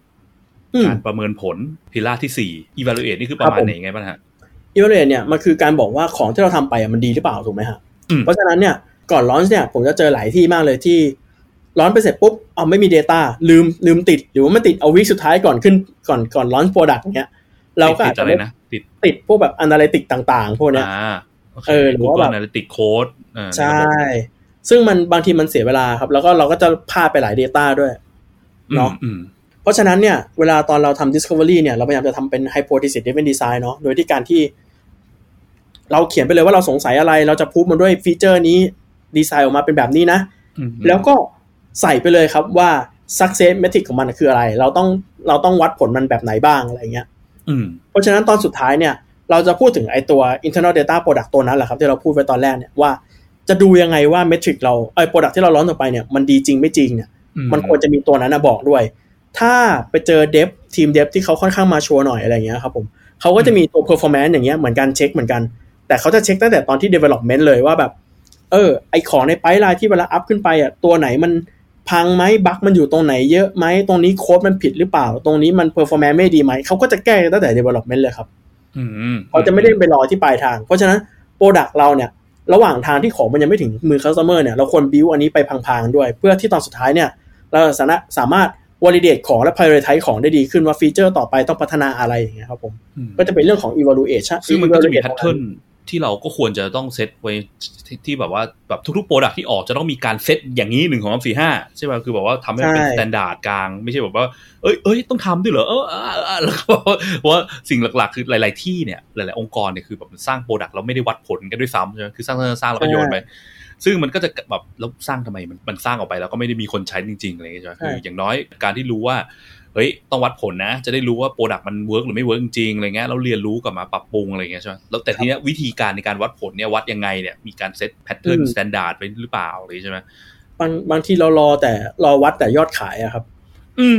การประเมินผลพิล่าที่สี่ evaluate นี่คือประมาณไหนไงบ้างฮะ evaluate เนี่ยมันคือการบอกว่าของที่เราทำไปมันดีหรือเปล่าถูกไหมฮะเพราะฉะนั้นเนี่ยก่อน launch เนี่ยผมจะเจอหลายที่มากเลยที่ร้อนไปเสร็จปุ๊บเอาไม่มี Data ลืมลืมติดหรือว่ามันติดเอาวิสุดท้ายก่อนขึ้นก่อนก่อน launch product เนี้ย เราก็อาจจะนะติดติดพวกแบบ analytic ต่างๆ พวกเนี้ยเออหรือว่าแบบ analytic code ใช่ ซึ่งมันบางทีมันเสียเวลาครับ แล้วก็เราก็จะพลาดไปหลาย Data ด้วยเนาะเพราะฉะนั้นเนี่ยเวลาตอนเราทำ discovery เนี่ยเราพยายามจะทำเป็น hypothesis driven design เนาะโดยที่การที่ เราเขียนไปเลยว่าเราสงสัยอะไร เราจะพูดมันด้วยฟีเจอร์นี้ดีไซน์ออกมาเป็นแบบนี้นะ แล้วก็ใส่ไปเลยครับว่า success metric ของมันคืออะไร เราต้องเราต้องวัดผลมันแบบไหนบ้างอะไรเงี้ย เพราะฉะนั้นตอนสุดท้ายเนี่ย เราจะพูดถึงไอตัว internal data product ตัวนั้นแหละครับที่เราพูดไว้ตอนแรกเนี่ยว่าจะดูยังไงว่าเมทริกเราไอโปรดักที่เราล้อนออกไปเนี่ยมันดีจริงไม่จริงเนี่ยมันควรจะมีตัวนั้นนะบอกด้วย ถ้าไปเจอเดฟทีมเดฟที่เขาค่อนข้างมาชัวร์หน่อยอะไรเงี้ยครับผมเขาก็จะมีตัว performance อย่างเงี้ยเหมือนกันเช็คเหมือนกัน แต่เขาจะเช็คตั้งแต่ตอนที่ development เลยว่าแบบ เออ ไอของใน pipeline ที่เวลาอัพขึ้นไปอะตัวไหนมัน พังไหม bug มันอยู่ตรงไหนเยอะไหมตรงนี้โค้ดมันผิดหรือเปล่า ตรงนี้มัน performance ไม่ดีไหมเขาก็จะแก้ตั้งแต่ development เลยครับเขาจะไม่ได้ไปรอที่ปลายทาง เพราะฉะนั้น product เราเนี่ยระหว่างทางที่ของมันยังไม่ถึงมือ customer เนี่ยเราควรบิวอันนี้ไปพังๆด้วย เพื่อที่ตอนสุดท้ายเนี่ยเราสามารถสามารถ validate ของและ prioritize ของได้ดีขึ้นว่า feature ต่อไปต้องพัฒนาอะไรอย่างเงี้ยครับผมก็จะเป็นเรื่องของ evaluation ซึ่งมันก็จะมี pattern ที่เราก็ควรจะต้องเซตไว้ที่แบบว่าแบบทุกๆ product ที่ออกจะต้องมีการเซตอย่างนี้หนึ่งของสามสี่ห้าใช่ไหมคือแบบว่าทำให้เป็นมาตรฐานกลาง ไม่ใช่แบบว่า เอ้ยเอ้ยต้องทำด้วยเหรอเออแล้วก็ว่าสิ่งหลักๆ คือหลาย ๆที่เนี่ยหลายๆองค์กรเนี่ยคือแบบสร้าง product เราไม่ได้วัดผลกันด้วยซ้ำใช่ไหมคือสร้างสร้างแล้วก็โยนไปซึ่งมันก็จะแบบแล้วสร้างทำไมมันมันสร้างออกไปแล้วก็ไม่ได้มีคนใช้จริงๆอะไรอย่างเงี้ยใช่ไหมคืออย่างน้อยการที่รู้ว่า เฮ้ยต้องวัดผลนะ จะได้รู้ว่า product มัน work หรือไม่ work จริงๆอะไรเงี้ยเราเรียนรู้กับมาปรับปรุงอะไรเงี้ยใช่ไหมแล้วแต่ทีเนี้ยวิธีการในการวัดผลเนี่ยวัดยังไงเนี่ยมีการ set pattern standard ไว้หรือเปล่าอะไรใช่ไหมบางบางทีเรารอแต่รอวัดแต่ยอดขายอะครับ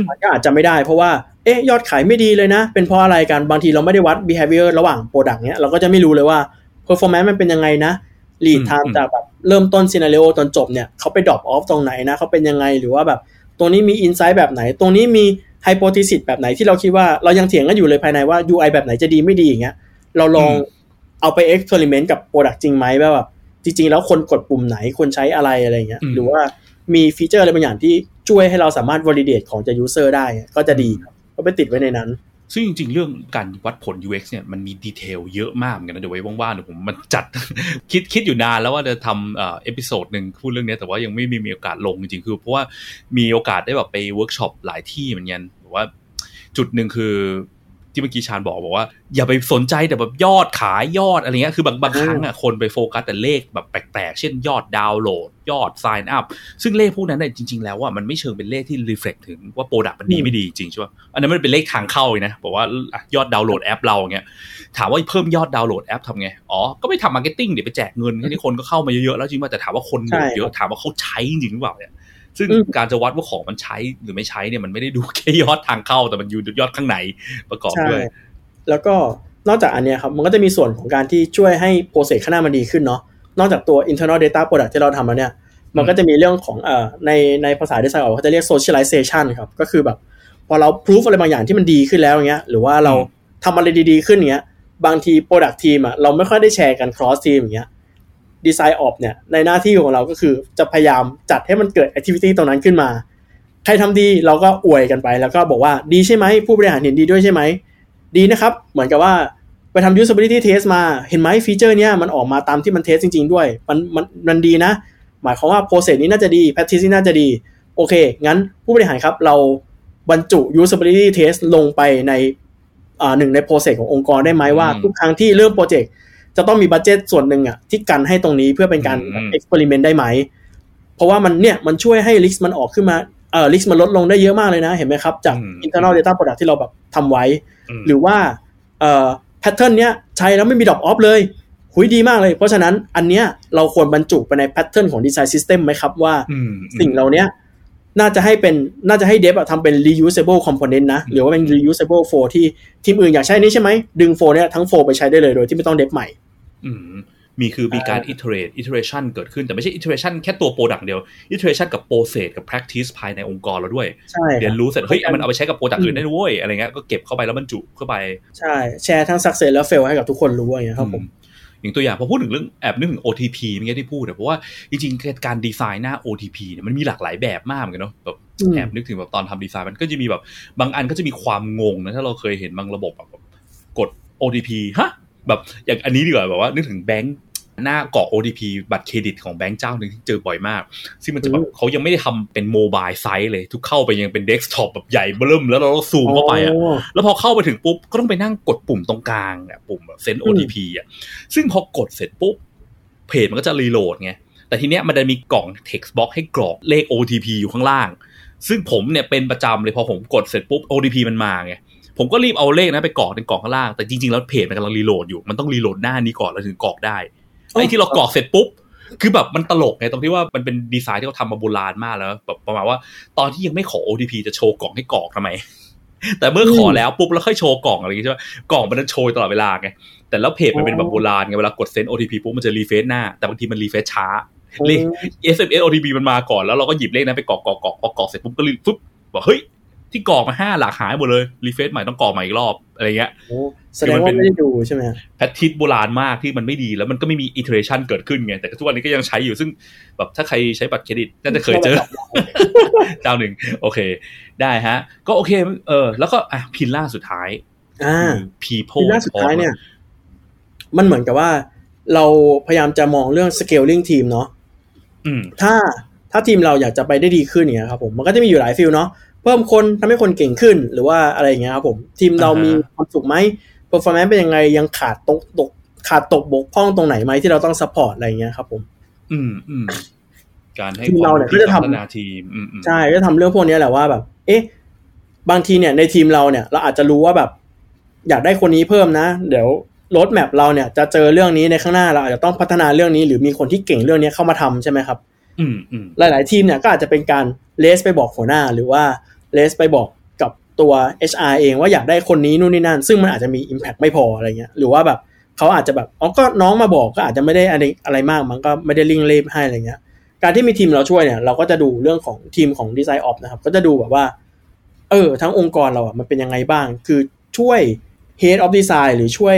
มันก็อาจจะไม่ได้เพราะว่าเอ๊ะยอดขายไม่ดีเลยนะ เป็นเพราะอะไรกันบางทีเราไม่ได้วัด behavior ระหว่าง product เนี้ยเราก็จะไม่รู้เลยว่า performance มันเป็นยังไงนะ lead time จากแบบเริ่มต้น scenario จนจบเนี่ยเขาไป drop off ตรงไหนนะเขาเป็นยังไงหรือว่าแบบตรงนี้มี insight แบบไหน ตรงนี้มี hypothesis แบบไหนที่เราคิดว่าเรายังเถียงกันอยู่เลยภายในว่า UI แบบไหนจะดีไม่ดีอย่างเงี้ยเราลองเอาไป experiment กับ product จริงไหมแบบจริง ๆ แล้วคนกดปุ่มไหนคนใช้อะไรอะไรเงี้ยหรือว่ามี feature อะไรบางอย่างที่ช่วยให้เราสามารถ validate ของจะ user ได้ก็จะดีก็ไปติดไว้ในนั้น ซึ่งจริงๆ เรื่องการวัดผล UX เนี่ยมันมี detail เยอะมากเหมือนกันนะเดี๋ยวไว้ว่างๆเดี๋ยวผมมันจัดคิดคิดอยู่นานแล้วว่าจะทำเอพิโซดหนึ่งพูดเรื่องนี้แต่ว่ายังไม่มีมีโอกาสลงจริงๆ คือเพราะว่ามีโอกาสได้แบบไปเวิร์กช็อปหลายที่เหมือนกันว่าจุดหนึ่งคือ ที่เมื่อกี้ชาญบอกบอกว่า อย่าไปสนใจแต่แบบยอดขายยอดอะไรเงี้ยคือบางบางครั้งอะคนไปโฟกัสแต่เลขแบบแปลกๆ เช่นยอดดาวน์โหลด ยอด sign up ซึ่งเลขพวกนั้นเนี่ยจริง ๆ แล้วว่ามันไม่เชิงเป็นเลขที่ reflect ถึงว่า product มันดีไม่ดีจริงใช่ไหมอันนั้นมันเป็นเลขทางเข้าเลยนะบอกว่ายอดดาวน์โหลดแอปเราเงี้ยถามว่าเพิ่มยอดดาวน์โหลดแอปทำไงอ๋อก็ไปทำ marketing เดี๋ยวไปแจกเงินแค่นี้คนก็เข้ามาเยอะๆแล้วจริงว่าแต่ถามว่าคนโหลดเยอะถามว่าเขาใช้จริงหรือเปล่าเนี่ย ซึ่งการจะวัดว่าของมันใช้หรือไม่ใช้เนี่ยมันไม่ได้ดูแค่ยอดทางเข้า แต่มันอยู่ยอดข้างในประกอบด้วย แล้วก็นอกจากอันเนี้ยครับมันก็จะมีส่วนของการที่ช่วยให้ process ข้างหน้ามันดีขึ้นเนาะนอกจากตัว internal data product ที่เราทำแล้วเนี่ย มันก็จะมีเรื่องของเอ่อในในภาษาดีไซน์เขาจะเรียก socialization ครับก็คือแบบพอเรา proof อะไรบางอย่างที่มันดีขึ้นแล้วอย่างเงี้ยหรือว่าเราทำอะไรดีๆขึ้นอย่างเงี้ยบางที product team อะเราไม่ค่อยได้แชร์กัน cross team อย่างเงี้ย DesignOps เนี่ยในหน้าที่ของเราก็คือจะพยายามจัดให้มันเกิด activity ตรงนั้นขึ้นมา ใครทำดีเราก็อวยกันไป แล้วก็บอกว่าดีใช่ไหมผู้บริหารเห็นดีด้วยใช่ไหม ดีนะครับ เหมือนกับว่าไปทำ usability test มาเห็นไหมฟีเจอร์เนี้ยมันออกมาตามที่มันเทสจริง ๆ ด้วย มันมันมันดีนะ หมายความว่า process นี้น่าจะดี practice นี้น่าจะดี โอเค งั้นผู้บริหารครับเราบรรจุ usability test ลงไปในอ่าหนึ่งใน process ขององค์กรได้ไหมว่า ทุกครั้งที่เริ่มโปรเจกต์ จะต้องมี budget ส่วนหนึ่งอะที่กันให้ตรงนี้เพื่อเป็นการ experiment ได้ไหม เพราะว่ามันเนี่ยมันช่วยให้ risk มันออกขึ้นมาเอ่อ risk มันลดลงได้เยอะมากเลยนะ เห็นไหมครับ จาก internal data product ที่เราแบบทำไว้ หรือว่าเอ่อ pattern เนี้ยใช้แล้วไม่มี drop-off เลยหุยดีมากเลย เพราะฉะนั้นอันเนี้ยเราควรบรรจุไปในแพทเทิร์นของดีไซน์ซิสเต็มไหมครับว่าสิ่งเหล่านี้น่าจะให้เป็นน่าจะให้เดฟทำเป็น reusable component นะ หรือว่าเป็น reusable flow ที่ทีมอื่นอยากใช้นี้ใช่ไหมดึงโฟเนี้ยทั้งโฟไปใช้ได้เลยโดยที่ไม่ต้องเดฟใหม่ มีคือมีการ iterate iteration เกิดขึ้นแต่ไม่ใช่ iteration แค่ตัว product เดียว iteration กับ process กับ practice ภายในองค์กรเราด้วยใช่เรียนรู้เสร็จเฮ้ยมันเอาไปใช้กับ product อื่นได้ด้วยอะไรเงี้ยก็เก็บเข้าไปแล้วบรรจุเข้าไป ใช่ แชร์ทั้ง success แล้ว fail ให้กับทุกคนรู้อย่างเงี้ยครับผมอย่างตัวอย่างพอพูดถึงเรื่องแอบนึกถึง OTP เมื่อกี้ที่พูดเพราะว่าจริงๆการดีไซน์หน้า OTP เนี่ยมันมีหลากหลายแบบมากเหมือนกันเนาะแบบแอบนึกถึงแบบตอนทำดีไซน์มันก็จะมีแบบบางอันก็จะมีความงงนะถ้าเราเคยเห็นบางระบบแบบกด OTP ฮะ แบบอย่างอันนี้ดีกว่าแบบว่านึกถึงแบงค์หน้ากรอก OTP บัตรเครดิตของแบงค์เจ้าหนึ่งที่เจอบ่อยมาก ซึ่งมันจะแบบเขายังไม่ได้ทำเป็น mobile site เลย ทุกเข้าไปยังเป็นเดสก์ท็อปแบบใหญ่เบิ่มแล้วเราซูมเข้าไปอะแล้วพอเข้าไปถึงปุ๊บ ก็ต้องไปนั่งกดปุ่มตรงกลางเนี่ยปุ่มแบบเซน OTP อะซึ่งพอกดเสร็จปุ๊บ เพจมันก็จะ reload ไง แต่ทีเนี้ยมันจะมีกล่อง text box ให้กรอกเลข OTP อยู่ข้างล่าง ซึ่งผมเนี่ยเป็นประจำเลยพอผมกดเสร็จปุ๊บ OTP มันมาไง ผมก็รีบเอาเลขนะไปกรอกในกล่องข้างล่าง แต่จริงๆแล้วเพจมันกำลัง reload อยู่ มันต้อง reload หน้านี้ก่อนแล้วถึงกรอกได้ ไอ้ที่เรากรอกเสร็จปุ๊บ คือแบบมันตลกไงตรงที่ว่ามันเป็นดีไซน์ที่เขาทำมาโบราณมากแล้วแบบประมาณว่าตอนที่ยังไม่ขอ OTP จะโชว์กล่องให้กรอกทำไม แต่เมื่อขอแล้วปุ๊บแล้วค่อยโชว์กล่องอะไรอย่างเงี้ยใช่ไหมกล่องมันจะโชว์ตลอดเวลาไง แต่แล้วเพจมันเป็นแบบโบราณไงเวลากดเซ็น OTP ปุ๊บมันจะ refresh หน้า แต่บางทีมัน refresh ช้าเลข SMS OTP มันมาก่อนแล้วเราก็หยิบเลขนั้นไปกรอกกรอกกรอกพอกรอกเสร็จปุ๊บก็รีปุ๊บบอกเฮ้ย ที่กรอกมาห้าหลักหายหมดเลย refresh ใหม่ต้องกรอกใหม่อีกรอบอะไรเงี้ยแสดงว่าไม่ได้ดูใช่ไหม practice โบราณมากที่มันไม่ดีแล้วมันก็ไม่มี iteration เกิดขึ้นไง แต่ทุกวันนี้ก็ยังใช้อยู่ซึ่งแบบถ้าใครใช้บัตรเครดิตน่าจะเคยเจอเจ้าหนึ่ง โอเค ได้ฮะ ก็โอเค เออ แล้วก็อะ pillar สุดท้าย อ่า people pillar สุดท้ายเนี่ย มันเหมือนกับว่า เราพยายามจะมองเรื่อง scaling ทีมเนาะถ้าถ้าทีมเราอยากจะไปได้ดีขึ้นเนี่ยครับผมมันก็จะมีอยู่หลายฟิลเนาะ เพิ่มคนทำให้คนเก่งขึ้นหรือว่าอะไรอย่างเงี้ยครับผม ทีมเรามีความสุขไหม performance เป็นยังไงยังขาดตกตกขาดตกบกพร่องตรงไหนไหมที่เราต้อง support อะไรเงี้ยครับ ผม อืมอืมการให้ทีมเราเนี่ยก็จะทำนาทีมใช่ก็ทำเรื่องพวกนี้แหละว่าแบบ เอ๊ะ บางทีเนี่ย ในทีมเราเนี่ย เราอาจจะรู้ว่าแบบ อยากได้คนนี้เพิ่มนะ เดี๋ยว roadmap เราเนี่ยจะเจอเรื่องนี้ในข้างหน้าเราอาจจะต้องพัฒนาเรื่องนี้ หรือมีคนที่เก่งเรื่องนี้เข้ามาทำใช่ไหมครับอืมอืม หลาย ๆ ทีมเนี่ยก็อาจจะเป็นการ raise ไปบอกหัวหน้า หรือว่า raise ไปบอกกับตัว HR เองว่าอยากได้คนนี้นู่นนี่นั่น ซึ่งมันอาจจะมี Impact ไม่พออะไรเงี้ยหรือว่าแบบเขาอาจจะแบบอ๋อก็น้องมาบอกก็อาจจะไม่ได้อะไรอะไรมากมันก็ไม่ได้ลิงเลบให้อะไรเงี้ยการที่มีทีมเราช่วยเนี่ยเราก็จะดูเรื่องของทีมของ DesignOps นะครับ ก็จะดูแบบว่า เออ ทั้งองค์กรเราอะมันเป็นยังไงบ้าง คือช่วย Head of Design หรือช่วย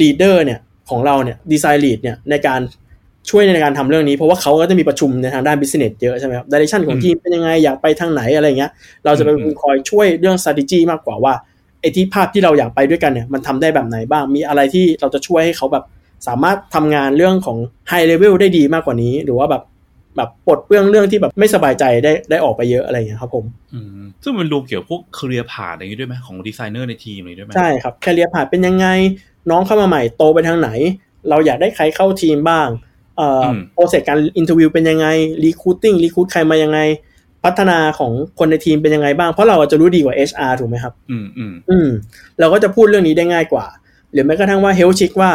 Leader เนี่ยของเราเนี่ย design lead เนี่ยในการ ช่วยในการทำเรื่องนี้เพราะว่าเขาก็จะมีประชุมในทางด้าน business เยอะใช่ไหมครับ direction ของทีมเป็นยังไงอยากไปทางไหนอะไรเงี้ย เราจะเป็นคอยช่วยเรื่อง strategy มากกว่าว่าไอ้ที่ภาพที่เราอยากไปด้วยกันเนี่ยมันทำได้แบบไหนบ้างมีอะไรที่เราจะช่วยให้เขาแบบสามารถทำงานเรื่องของ high level ได้ดีมากกว่านี้ หรือว่าแบบแบบปลดเปลื้องเรื่องที่แบบไม่สบายใจได้ได้ออกไปเยอะอะไรอย่างเงี้ยครับผมอืมซึ่งมันรวมเกี่ยวกับพวก career path อะไรอย่างงี้ด้วยไหมของดีไซเนอร์ในทีมอะไรด้วยไหมใช่ครับ career path เป็นยังไงน้องเข้ามาใหม่โตไปทางไหน เราอยากได้ใครเข้าทีมบ้างเอ่อ process การ interview เป็นยังไงrecruiting recruit ใครมายังไง พัฒนาของคนในทีมเป็นยังไงบ้าง เพราะเราจะรู้ดีกว่า HR ถูกไหมครับ อืมอืมอืมเราก็จะพูดเรื่องนี้ได้ง่ายกว่า หรือแม้กระทั่งว่า health check ว่า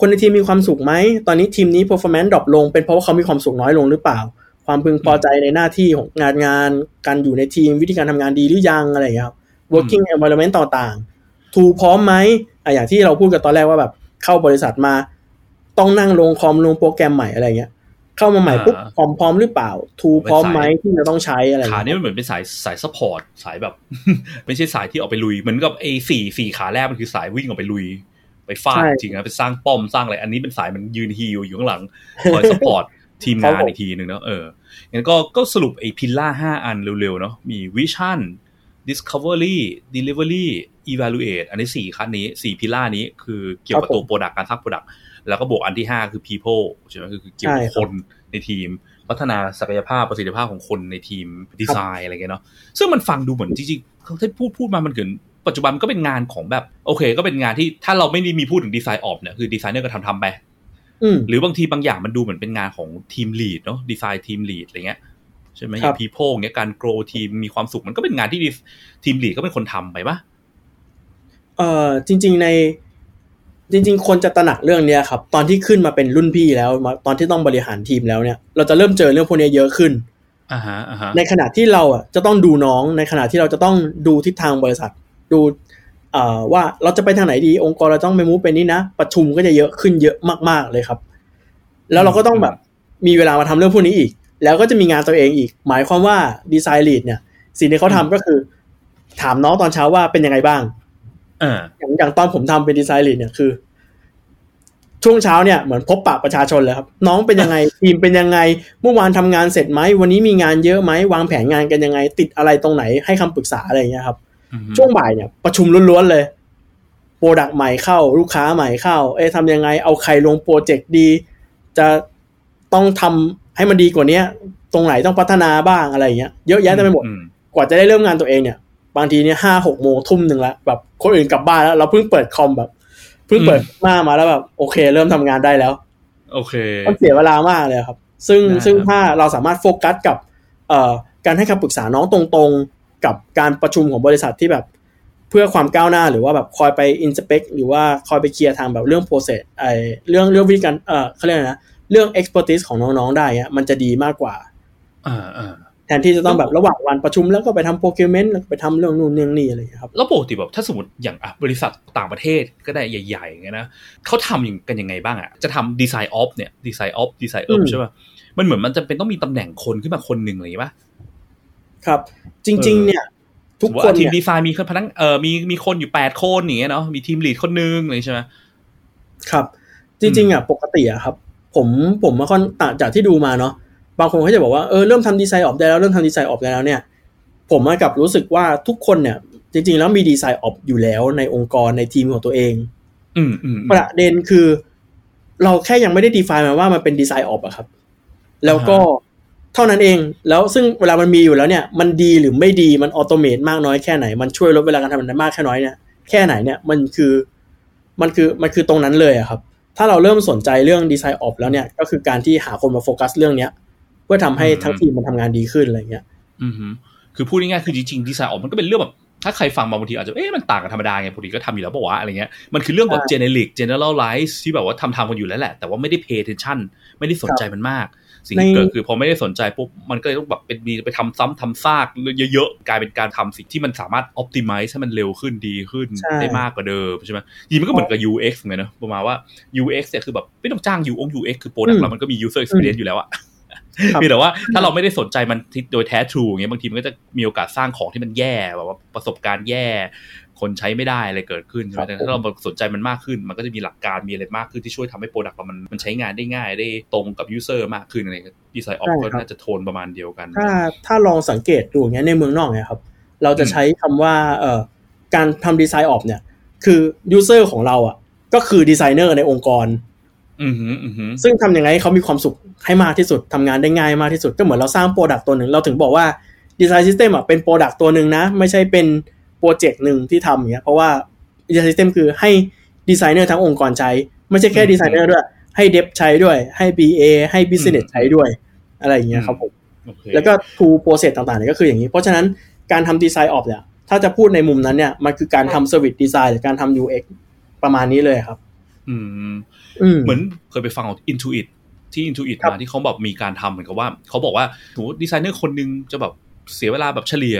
คนในทีมมีความสุขไหม ตอนนี้ทีมนี้ performance drop ลง เป็นเพราะว่าเขามีความสุขน้อยลงหรือเปล่า ความพึงพอใจในหน้าที่ของงานงาน การอยู่ในทีมวิธีการทำงานดีหรือยังอะไรอย่างเงี้ยครับ working environment ต่างๆ tool พร้อมไหมอะอย่างที่เราพูดกันตอนแรกว่าแบบเข้าบริษัทมา ต้องนั่งลงคอมลงโปรแกรมใหม่อะไรเงี้ย เข้ามาใหม่ปุ๊บคอมพร้อมหรือเปล่า tool พร้อมไหมที่จะต้องใช้อะไรขาเงี้ยนี่มันเหมือนเป็นสายสาย support สายแบบ ไม่ใช่สายที่ออกไปลุยเหมือนกับไอ้สี่สี่ขาแรกมันคือสายวิ่งออกไปลุย ไปฟาดจริงนะไปสร้างป้อมสร้างอะไรอันนี้เป็นสายมันยืน heal อยู่ข้างหลังคอย support ทีมงานอีกทีหนึ่งเนาะเอองั้นก็ก็สรุปไอ้ pillar ห้าอันเร็วๆเนาะมี vision discovery delivery evaluate อันนี้สี่ขั้นนี้สี่ pillar นี้คือเกี่ยวกับตัว product การสร้าง product แล้วก็บวกอันที่ห้าคือ people ใช่ไหมคือเกี่ยวกับคนในทีม พัฒนาศักยภาพประสิทธิภาพของคนในทีมดีไซน์อะไรเงี้ยเนาะซึ่งมันฟังดูเหมือนจริงๆเขาที่พูดพูดมามันเกินปัจจุบันมันก็เป็นงานของแบบ โอเค ก็เป็นงานที่ถ้าเราไม่ได้มีพูดถึง design ops เนี่ยคือดีไซเนอร์ก็ทำทำไปอืมหรือบางทีบางอย่างมันดูเหมือนเป็นงานของ team lead เนาะ design team lead อะไรเงี้ยใช่ไหมอย่าง people เงี้ยการ grow ทีมมีความสุขมันก็เป็นงานที่ทีมลีดก็เป็นคนทำไปปะเอ่อจริง ๆ ใน จริงๆ คนจะตระหนักเรื่องเนี้ยครับ ตอนที่ขึ้นมาเป็นรุ่นพี่แล้วมาตอนที่ต้องบริหารทีมแล้วเนี่ย เราจะเริ่มเจอเรื่องพวกนี้เยอะขึ้นอ่าฮะอ่าฮะในขณะที่เราอะจะต้องดูน้อง ในขณะที่เราจะต้องดูทิศทางบริษัท ดูเอ่อว่าเราจะไปทางไหนดี องค์กรเราต้องไปมูฟไปนี่นะ ประชุมก็จะเยอะขึ้นเยอะมาก ๆเลยครับ แล้วเราก็ต้องแบบมีเวลามาทำเรื่องพวกนี้อีก แล้วก็จะมีงานตัวเองอีก หมายความว่า design lead เนี่ย สิ่งที่เขาทำก็คือ ถามน้องตอนเช้าว่าเป็นยังไงบ้าง อ่าอย่างอย่างตอนผมทำเป็น design lead เนี่ยคือ ช่วงเช้าเนี่ยเหมือนพบปะประชาชนเลยครับ น้องเป็นยังไงทีมเป็นยังไง เมื่อวานทำงานเสร็จไหมวันนี้มีงานเยอะไหมวางแผนงานกันยังไง ติดอะไรตรงไหนให้คำปรึกษาอะไรอย่างเงี้ยครับ ช่วงบ่ายเนี่ย ประชุมล้วนๆเลย product ใหม่เข้า ลูกค้าใหม่เข้า เอ๊ะทำยังไง เอาใครลง project ดี จะต้องทำให้มันดีกว่าเนี้ย ตรงไหนต้องพัฒนาบ้างอะไรอย่างเงี้ยเยอะแยะเต็มไปหมดอืกว่าจะได้เริ่มงานตัวเองเนี่ย บางทีเนี่ยห้าหกโมงทุ่มหนึ่งแล้วแบบคนอื่นกลับบ้านแล้วเราเพิ่งเปิดคอมแบบ เพิ่งเปิดหน้ามาแล้วแบบโอเค เริ่มทำงานได้แล้ว โอเคมันเสียเวลามากเลยครับ ซึ่งได้ครับซึ่งถ้าเราสามารถโฟกัสกับ เอ่อการให้คำปรึกษาน้องตรงๆ กับการประชุมของบริษัทที่แบบ เพื่อความก้าวหน้าหรือว่าแบบคอยไปอินสเปกหรือว่าคอยไปเคลียร์ทางแบบเรื่อง process ไอเรื่องเรื่องวิธีการเอ่อเขาเรียกอะไรนะเรื่อง expertise ของน้องๆ ได้อะมันจะดีมากกว่า อ่าอ่า แทนที่จะต้องแบบระหว่างวันประชุมแล้วก็ไปทำ procurement แล้วก็ไปทำเรื่องนู่นเรื่องนี่อะไรอย่างเงี้ยครับ แล้วปกติแบบถ้าสมมติอย่างอะบริษัทต่างประเทศก็ได้ใหญ่ๆอย่างเงี้ยนะเขาทำอย่างกันยังไงบ้างอะ จะทำ design ops เนี่ย design ops design เอิอืมใช่ป่ะมันเหมือนมันจะเป็นต้องมีตำแหน่งคนขึ้นมาคนหนึ่งอะไรอย่างเงี้ยป่ะครับ จริง ๆ เนี่ย ทุกสมมุติคนว่าทีมเนี่ยดีไซน์มีพนักเอ่อมีมีคนอยู่แปดคนอย่างเงี้ยเนาะมีทีมลีดคนหนึงอะไรใช่ไหมครับ จริง ๆอะปกติอะครับ ผมผมมาค่อนต่างจากที่ดูมาเนาะ บางคนเขาจะบอกว่าเออเริ่มทำดีไซน์ออกได้แล้วเริ่มทำดีไซน์ออกได้แล้วเนี่ย ผมมากับรู้สึกว่าทุกคนเนี่ย จริง ๆ แล้วมีดีไซน์ออกอยู่แล้วในองค์กรในทีมของตัวเอง อืมอืมอืมประเด็นคือ เราแค่ยังไม่ได้ define มาว่ามันเป็นดีไซน์ออกอะครับ แล้วก็เท่านั้นเอง แล้วซึ่งเวลามันมีอยู่แล้วเนี่ย มันดีหรือไม่ดีมัน automate มากน้อยแค่ไหน มันช่วยลดเวลาการทำงานได้มากแค่น้อยเนี่ยแค่ไหนเนี่ยมันคือมันคือมันคือตรงนั้นเลยอะครับ ถ้าเราเริ่มสนใจเรื่อง design ops แล้วเนี่ย ก็คือการที่หาคนมาโฟกัสเรื่องเนี้ย เพื่อทำให้ทั้งทีมมันทำงานดีขึ้นอะไรเงี้ยอืมฮึคือพูดง่ายๆคือจริงๆ design ops มันก็เป็นเรื่องแบบถ้าใครฟังมาบางทีอาจจะเอ๊ะมันต่างกันธรรมดาไงปกติก็ทำอยู่แล้วปะวะอะไรเงี้ยมันคือเรื่องแบบใช่ generic generalize ที่แบบว่าทำทำกันอยู่แล้วแหละ แต่ว่าไม่ได้ pay attention ไม่ได้สนใจมันมาก สิ่งที่ในเกิดคือพอไม่ได้สนใจปุ๊บมันก็เลยต้องแบบเป็นมีไปทำซ้ำทำซากเยอะๆ กลายเป็นการทำสิ่งที่มันสามารถ optimize ให้มันเร็วขึ้นดีขึ้นใช่ได้มากกว่าเดิมใช่ไหมจริงๆมันก็เหมือนกับ UX เหมือนกันเนอะประมาณว่า UX เนี่ยคือแบบไม่ต้องจ้าง UX UX คือ product เรามันก็มี user experience อยู่แล้วอะ ครับเพียงแต่ว่าถ้าเราไม่ได้สนใจมันโดยแท้ทรูอย่างเงี้ยบางทีมันก็จะมีโอกาสสร้างของที่มันแย่แบบว่าประสบการณ์แย่ คนใช้ไม่ได้อะไรเกิดขึ้นใช่ไหมครับแต่ถ้าเราสนใจมันมากขึ้น มันก็จะมีหลักการมีอะไรมากขึ้นที่ช่วยทำให้ product เรามันมันใช้งานได้ง่ายได้ตรงกับ user มากขึ้นอะไร design ops ก็น่าจะโทนประมาณเดียวกัน ถ้าถ้าลองสังเกตดูอย่างเงี้ยในเมืองนอกเนี่ยครับ เราจะใช้คำว่าเอ่อการทำ design ops เนี่ย คือ user ของเราอะก็คือดีไซเนอร์ในองค์กรอือหืออือหือ ซึ่งทำยังไงให้เขามีความสุขให้มากที่สุดทำงานได้ง่ายมากที่สุดก็เหมือนเราสร้าง product ตัวหนึ่งเราถึงบอกว่า design system อะเป็น product ตัวหนึ่งนะ ไม่ใช่เป็นproject หนึ่งที่ทำอย่างเงี้ยเพราะว่า design system คือให้ดีไซเนอร์ทั้งองค์กรใช้ ไม่ใช่แค่ดีไซเนอร์ด้วย ให้ dev ใช้ด้วย ให้ BA ให้ Business ใช้ด้วย อะไรอย่างเงี้ยครับผมโอเคแล้วก็ to process ต่างๆเนี่ยก็คืออย่างนี้ เพราะฉะนั้นการทำ design ops เนี่ยถ้าจะพูดในมุมนั้นเนี่ยมันคือการทำ service design หรือการทำ UX ประมาณนี้เลยครับ อืมอืมเหมือนเคยไปฟังของ Intuit ที่ Intuit ครับมาที่เขาแบบมีการทำเหมือนกับว่าเขาบอกว่าสมมติดีไซเนอร์คนหนึ่งจะแบบเสียเวลาแบบเฉลี่ย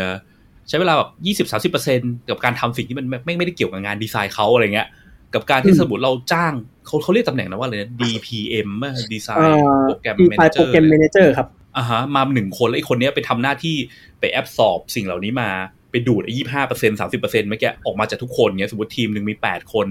ใช้เวลาแบบยี่สิบสามสิบเปอร์เซ็นต์กับการทำสิ่งที่มันไม่ไม่ไม่ได้เกี่ยวกับงานดีไซน์เขาอะไรเงี้ย กับการที่อืมสมมติเราจ้างเขาเขาเรียกตำแหน่งนะว่าอะไรนะ DPM เอ่อ design program manager design program manager ครับอ่าฮะมาหนึ่งคนแล้วไอ้คนเนี้ยไปทำหน้าที่ไปแอบสอบสิ่งเหล่านี้มาไปดูดไอ้ยี่ห้าเปอร์เซ็นต์สามสิบเปอร์เซ็นต์เมื่อกี้ออกมาจากทุกคนเนี้ยสมมติทีมหนึ่งมีแปดคน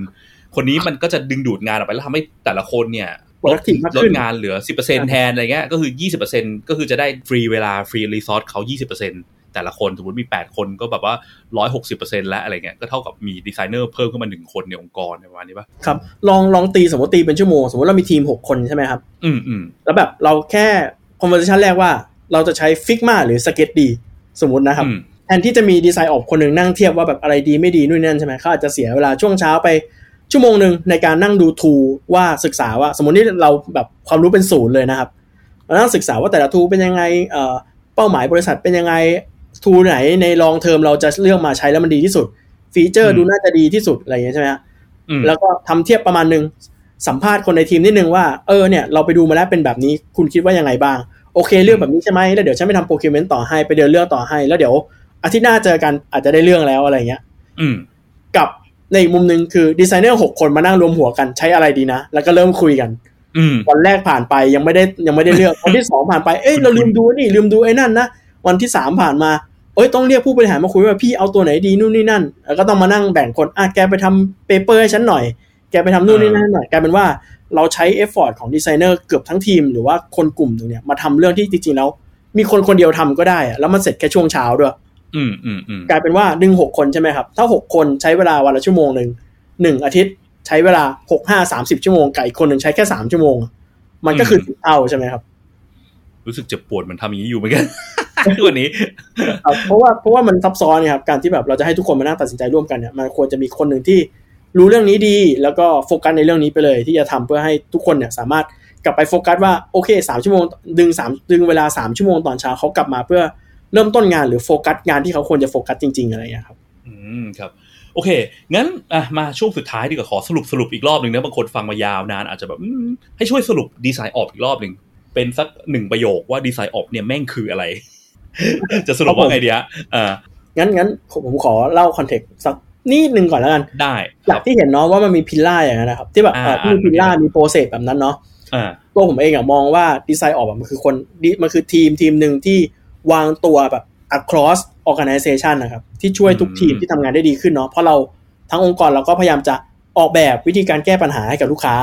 คนนี้มันก็จะดึงดูดงานออกไปแล้วทำให้แต่ละคนเนี่ยลด productive มากลขึ้ดนงานเหลือสิบเปอร์เซ็นแทนอะไรเงี้ยก็คือยี่สิบเปอร์เซ็นต์ก็คือจะได้ฟรีเวลา free resource เขายี่สิบเปอร์เซ็นต์แต่ละคนสมมติมีแปดคนก็แบบว่าร้อยหกสิบเปอร์เซ็นต์แล้วอะไรเงี้ยก็เท่ากับมีดีไซเนอร์เพิ่มขึ้นมาหนึ่งคนในองค์กรประมาณนี้ปะครับ ลองลองตีสมมติตีเป็นชั่วโมง สมมติเรามีทีม 6 คนใช่ไหมครับ อืมอืมแล้วแบบเราแค่ conversation แรกว่าเราจะใช้ Figma หรือ Sketch ดีสมมตินะครับอืมแทนที่จะมี design ops คนหนึ่งนั่งเทียบว่าแบบอะไรดีไม่ดีนู่นนั่นใช่ไหมเขาอาจจะเสียเวลาช่วงเช้าไป ชั่วโมงหนึ่งในการนั่งดู tool ว่าศึกษาว่าสมมตินี่เราแบบความรู้เป็นศูนย์เลยนะครับเรานั่งศึกษาว่าแต่ละ tool เป็นยังไงเอ่อเป้าหมายบริษัทเป็นยังไง tool ไหนใน long term เราจะเลือกมาใช้แล้วมันดีที่สุด feature ดูน่าจะดีที่สุดอะไรอย่างเงี้ยใช่ไหมฮะอืมแล้วก็ทำเทียบประมาณหนึ่งสัมภาษณ์คนในทีมนิดนึงว่าเออเนี่ยเราไปดูมาแล้วเป็นแบบนี้คุณคิดว่ายังไงบ้าง โอเคเลือกแบบนี้ใช่ไหมแล้วเดี๋ยวฉันไปทำ procurement ต่อให้ไปเดินเรื่องต่อให้ แล้วเดี๋ยวอาทิตย์หน้าเจอกันอาจจะได้เรื่องแล้วอะไรเงี้ยอืมกับ ในอีกมุมหนึ่งคือดีไซเนอร์หกคนมานั่งรวมหัวกันใช้อะไรดีนะ แล้วก็เริ่มคุยกันอืมวันแรกผ่านไปยังไม่ได้ยังไม่ได้เลือกวันที่สองผ่านไปเอ้ยเราลืมดูนี่ลืมดูไอ้นั่นนะวันที่สามผ่านมาเอ้ยต้องเรียกผู้บริหารมาคุยว่าพี่เอาตัวไหนดีนู่นนี่นั่นแล้วก็ต้องมานั่งแบ่งคนอะแกไปทำ paper ให้ฉันหน่อย แกไปทำนู่นนี่นั่นหน่อยกลายเป็นว่าเราใช้ effort ของดีไซเนอร์เกือบทั้งทีม หรือว่าคนกลุ่มหนึ่งเนี่ยมาทำเรื่องที่จริงๆแล้ว มีคนคนเดียวทำก็ได้อะแล้วมันเสร็จแค่ช่วงเช้าด้วย อืมอืมอืมกลายเป็นว่าดึงหกคนใช่ไหมครับ ถ้าหกคนใช้เวลาวันละชั่วโมงหนึ่งหนึ่งอาทิตย์ใช้เวลาหกห้าสามสิบชั่วโมงกับอีกคนหนึ่งใช้แค่สามชั่วโมง มันก็คือสิบเท่าใช่ไหมครับ รู้สึกเจ็บปวดเหมันทำอย่างนี้อยู่เหมือนกันทุกวันนี้ครับเพราะว่าเพราะว่ามันซับซ้อนเนี่ยครับการที่แบบเราจะให้ทุกคนมานั่งตัดสินใจร่วมกันเนี่ยมันควรจะมีคนหนึ่งที่รู้เรื่องนี้ดี แล้วก็โฟกัสในเรื่องนี้ไปเลย ที่จะทำเพื่อให้ทุกคนเนี่ยสามารถกลับไปโฟกัสว่าโอเคสามชั่วโมงดึงสามดึงเวลาสามชั่วโมงตอนเช้าเขากลับมาเพื่อ เริ่มต้นงานหรือโฟกัสงานที่เขาควรจะโฟกัสจริง ๆ อะไรอย่างเงี้ยครับ อืมครับ โอเค งั้นอะมาช่วงสุดท้ายดีกว่าขอสรุปสรุปอีกรอบหนึ่งนะบางคนฟังมายาวนานอาจจะแบบอืมให้ช่วยสรุป design ops อีกรอบหนึ่งเป็นสักหนึ่งประโยคว่า design ops เนี่ยแม่งคืออะไร จะสรุปว่าไงดีฮะอ่างั้นงั้นผมขอเล่า context สักนิดนึงก่อนแล้วกัน ได้ครับ จากที่เห็นเนาะว่ามันมี pillar อย่างนั้นนะครับ ที่แบบเอ่ออ่าที่มี pillar มี process แบบนั้นเนาะอ่าตัวผมเองอะมองว่าดีไซน์ออกแบบมันคือคนดิมันคือทีมทีมหนึ่งที่ วางตัวแบบ across organization นะครับ ที่ช่วยทุกทีมที่ทำงานได้ดีขึ้นเนาะเพราะเราทั้งองค์กรเราก็พยายามจะออกแบบวิธีการแก้ปัญหาให้กับลูกค้า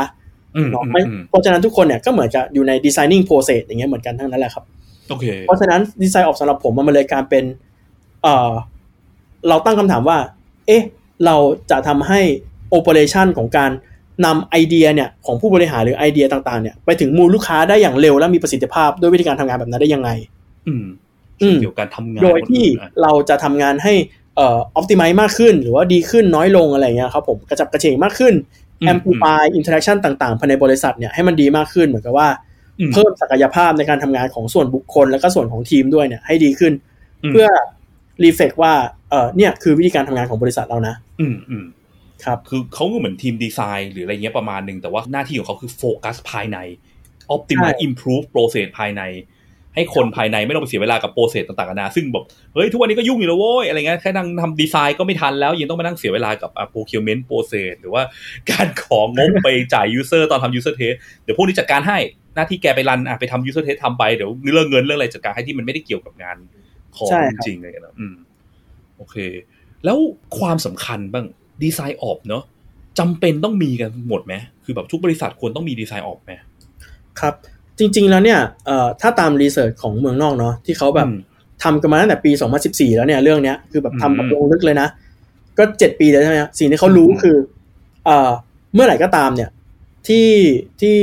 อืมเนาะอืมไม่อืมเพราะฉะนั้นทุกคนเนี่ยก็เหมือนกับอยู่ใน designing process อย่างเงี้ยเหมือนกันทั้งนั้นแหละครับโอเคเพราะฉะนั้นดีไซน์ออกสำหรับผมมันเลยการเป็นเอ่อเราตั้งคำถามว่า เอ๊ะ เราจะทำให้โอเปอเรชันของการนำไอเดียเนี่ยของผู้บริหารหรือไอเดียต่างๆเนี่ยไปถึงมูลลูกค้าได้อย่างเร็วและมีประสิทธิภาพด้วยวิธีการทำงานแบบนั้นได้ยังไงอืมอืม เกี่ยวกับการทำงาน โดยที่อะเราจะทำงานให้เอ่อออ t ติ i z e มากขึ้น หรือว่าดีขึ้นน้อยลงอะไรเงี้ยครับผมกระจับกระเฉงมากขึ้นอืม amplify interaction ต่างๆภายในบริษัทเนี่ยให้มันดีมากขึ้นเหมือนกับว่าอืมเพิ่มศักยภาพในการทำงานของส่วนบุคคล แล้วก็ส่วนของทีมด้วยเนี่ยให้ดีขึ้นอืมเพื่อreflect ว่าเออเนี่ยคือวิธีการทำงานของบริษัทเรานะ อืมอืมครับคือเขาก็เหมือนทีมดีไซน์หรืออะไรเงี้ยประมาณหนึ่งแต่ว่าหน้าที่ของเขาคือโฟกัสภายใน optimize ใช่ improve process ภายใน ให้คนภายในไม่ต้องไปเสียเวลากับ process ต่างๆนานาซึ่งแบบเฮ้ยทุกวันนี้ก็ยุ่งอยู่แล้วโว้ยอะไรเงี้ยแค่นั่งทำดีไซน์ก็ไม่ทันแล้ว ยังต้องมานั่งเสียเวลากับอะ procurement process หรือว่าการของงบไปจ่าย user ตอนทำ user test เดี๋ยวพวกนี้จัดการให้หน้าที่แกไป run อะไปทำ user test ทำไปเดี๋ยวเรื่องเงินเรื่องอะไรจัดการให้ที่มันไม่ได้เกี่ยวกับงานของใช่จครับริงๆเลยนะอืมโอเค แล้วความสำคัญบ้างดีไซน์ออกเนาะจำเป็นต้องมีกันหมดไหมคือแบบทุกบริษัทควรต้องมีดีไซน์ออกไหมครับ จริง ๆ แล้วเนี่ยเอ่อถ้าตามรีเสิร์ชของเมืองนอกเนาะที่เขาแบบอืมทำกันมาตั้งแต่ปี 2014 แล้วเนี่ยเรื่องเนี้ยคือแบบทำแบบอืมลงลึกเลยนะ ก็เจ็ดปีเลยใช่ไหมฮะสิ่งที่เขารู้คือเอ่อเมื่อไหร่ก็ตามเนี่ย ที่ที่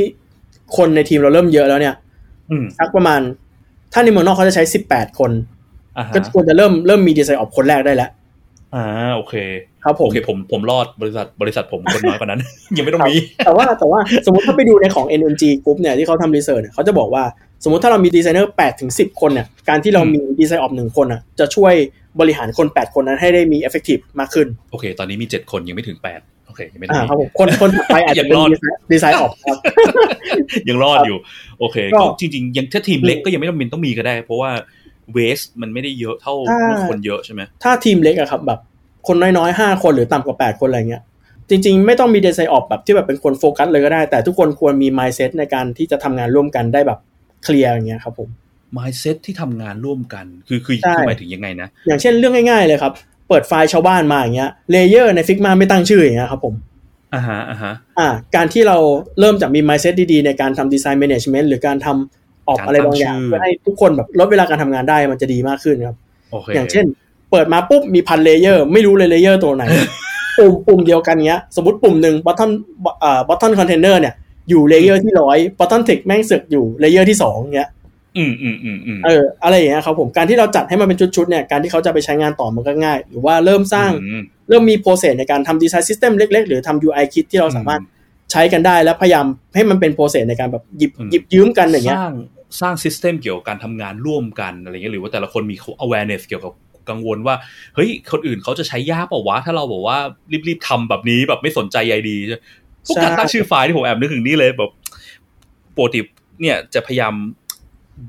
คนในทีมเราเริ่มเยอะแล้วเนี่ยอืมสักประมาณ ถ้าในเมืองนอกเขาจะใช้สิบแปดคนอ่าฮะก็ควรจะเริ่มเริ่มมี DesignOps คนแรกได้แล้ว อ่าโอเคครับผมโอเคผมผมรอดบริษัทบริษัทผมคนน้อยกว่านั้น ยังไม่ต้องมี แต่ว่าแต่ว่าสมมติถ้าไปดูในของ NN Group เนี่ยที่เขาทำ research เนี่ยเขาจะบอกว่า สมมติถ้าเรามีดีไซเนอร์8ถึง10 คนเนี่ยการที่เรามี DesignOps หนึ่งคนอะจะช่วยบริหารคน 8 คนนั้นให้ได้มี effective มากขึ้น โอเค ตอนนี้มีเจ็ดคนยังไม่ถึงแปดโอเคอ่ายังไม่ต้องมีครับผมคนคนถัดไปอาจจะยังเป็นรอดDesignOps ครับยังรอดอยู่ โอเคก็ก็จริงๆยังถ้าทีมเล็กก็ยังไม่จำเป็นต้องมีก็ได้ เพราะว่า waste มันไม่ได้เยอะเท่าถ้าเมื่อคนเยอะใช่ไหมถ้าทีมเล็กอะครับแบบคนน้อยๆ5คนหรือต่ำกว่า8คนอะไรเงี้ยจริงๆ ไม่ต้องมี DesignOps แบบที่แบบเป็นคนโฟกัสเลยก็ได้ แต่ทุกคนควรมี mindset ในการที่จะทำงานร่วมกันได้แบบเคลียร์อย่างเงี้ยครับผม mindset ที่ทำงานร่วมกันคือคือใช่คือหมายถึงยังไงนะ อย่างเช่นเรื่องง่ายๆเลยครับ เปิดไฟล์ชาวบ้านมาอย่างเงี้ย layer ใน Figma ไม่ตั้งชื่ออย่างเงี้ยครับผมอ่าฮะอ่าฮะอ่าการที่เราเริ่มจากมี mindset ดีๆ ในการทำดีไซน์ management หรือการทำ ออกการอะไรบางอย่างตั้งชื่อเพื่อให้ทุกคนแบบลดเวลาการทำงานได้มันจะดีมากขึ้นครับโอเคอย่างเช่น เปิดมาปุ๊บมีพัน layer ไม่รู้เลย layer ตัวไหน ปุ่มปุ่มเดียวกันเงี้ย สมมติปุ่มหนึ่ง button อ่า button container เนี่ยอยู่ layer ที่ร้อย button text แม่งเสือกอยู่ layer ที่สองเงี้ยอืมอืมอืมอืมเอออะไรอย่างเงี้ยครับผมการที่เราจัดให้มันเป็นชุดๆเนี่ยการที่เขาจะไปใช้งานต่อมันก็ง่าย หรือว่าเริ่มสร้างอืมเริ่มมี process ในการทำ design system เล็ก ๆ หรือทำ UI kit ที่เราสามารถใช้กันได้แล้วพยายามให้มันเป็น process ในการแบบหยิบอืมหยิบยืมกันอย่างเงี้สยร้าง สร้าง system เกี่ยวกับการทำงานร่วมกันอะไรเงี้ยหรือว่าแต่ละคนมี awareness เกี่ยวกับกังวลว่าเฮ้ยคนอื่นเขาจะใช้ยากเปล่าวะถ้าเราบอกว่ารีบๆทำแบบนี้แบบไม่สนใจใยดีใช่พวกการตั้งชื่อไฟล์ที่ผมแอบนึกถึงนี่เลยแบบปกติเนี่ยจะพยายาม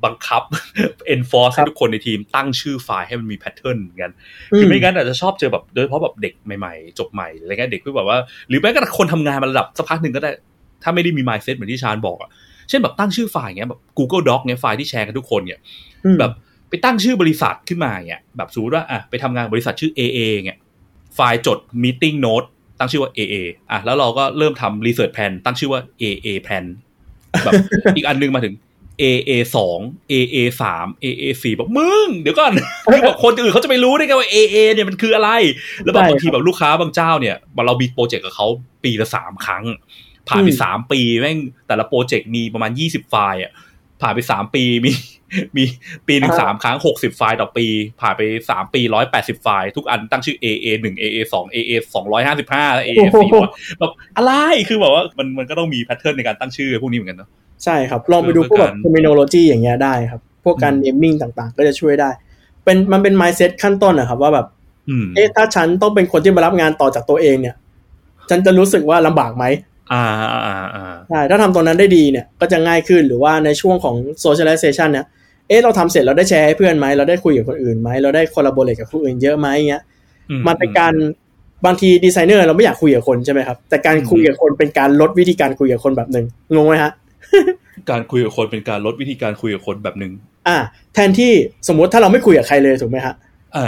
บังคับ enforce ให้ทุกคนในทีมตั้งชื่อไฟล์ให้มันมี pattern เหมือนกันคือไม่งั้นอาจจะชอบเจอแบบโดยเฉพาะแบบเด็กใหม่ๆ จบใหม่อะไรเงี้ยเด็กที่แบบว่า หรือแม้กระทั่งคนทำงานมาระดับสักพักหนึ่งก็ได้ ถ้าไม่ได้มี mindset เหมือนที่ชาญบอกอะ เช่นแบบตั้งชื่อไฟล์อย่างเงี้ยแบบ Google Doc เงี้ยไฟล์ที่แชร์กันทุกคนเนี่ยอืมแบบไปตั้งชื่อบริษัทขึ้นมาเงี้ยแบบสมมติว่าอะไปทำงานบริษัทชื่อ AA เงี้ยไฟล์จด meeting note ตั้งชื่อว่า AA อะแล้วเราก็เริ่มทำ research plan ตั้งชื่อว่า AA plan แบบอีกอันนึงมาถึง AA สอง AA สาม AA สี่บอกมึง เดี๋ยวก่อนคือแบบคนอื่นเขาจะไม่รู้ได้ไงว่า AA เนี่ยมันคืออะไร แล้วแบบใช่บางทีแบบลูกค้าบางเจ้าเนี่ยเรามีโปรเจกต์กับเขาปีละสามครั้ง ผ่านไปอืมสามปีแม่งแต่ละโปรเจกต์มีประมาณยี่สิบไฟล์อะผ่านไปสามปีมีมีปีหนึ่งสามครั้งหกสิบไฟล์ต่อปี ผ่านไปสามปีร้อยแปดสิบไฟล์ทุกอันตั้งชื่อ AA หนึ่ง AA สอง AA สองร้อยห้าสิบห้า AA สี่แบบอะไรคือแบบว่ามันมันก็ต้องมี pattern ในการตั้งชื่อพวกนี้เหมือนกันเนาะใช่ครับ ลองไปดูพวกแบบเออการ terminology อย่างเงี้ยได้ครับ พวกการ naming ต่างๆ ก็จะช่วยได้ เป็นมันเป็น mindset ขั้นต้นนะครับว่าแบบอืมเอ๊ะถ้าฉันต้องเป็นคนที่มารับงานต่อจากตัวเองเนี่ย ฉันจะรู้สึกว่าลำบากไหม อ่าอ่าอ่าอ่าใช่ถ้าทำตรงนั้นได้ดีเนี่ยก็จะง่ายขึ้นหรือว่าในช่วงของ socialization เนี่ยเอ๊ะเราทำเสร็จเราได้แชร์ให้เพื่อนไหมเราได้คุยกับคนอื่นไหมเราได้ collaborate กับคนอื่นเยอะไหมเงี้ยอืมันเป็นการบางทีดีไซเนอร์เราไม่อยากคุยกับคนใช่ไหมครับ แต่การคุยกับคนเป็นการลดวิธีการคุยกับคนแบบหนึ่งงงไหมฮะการคุยกับคนเป็นการลดวิธีการคุยกับคนแบบหนึ่งอ่า แทนที่สมมติถ้าเราไม่คุยกับใครเลยถูกไหมฮะอ่า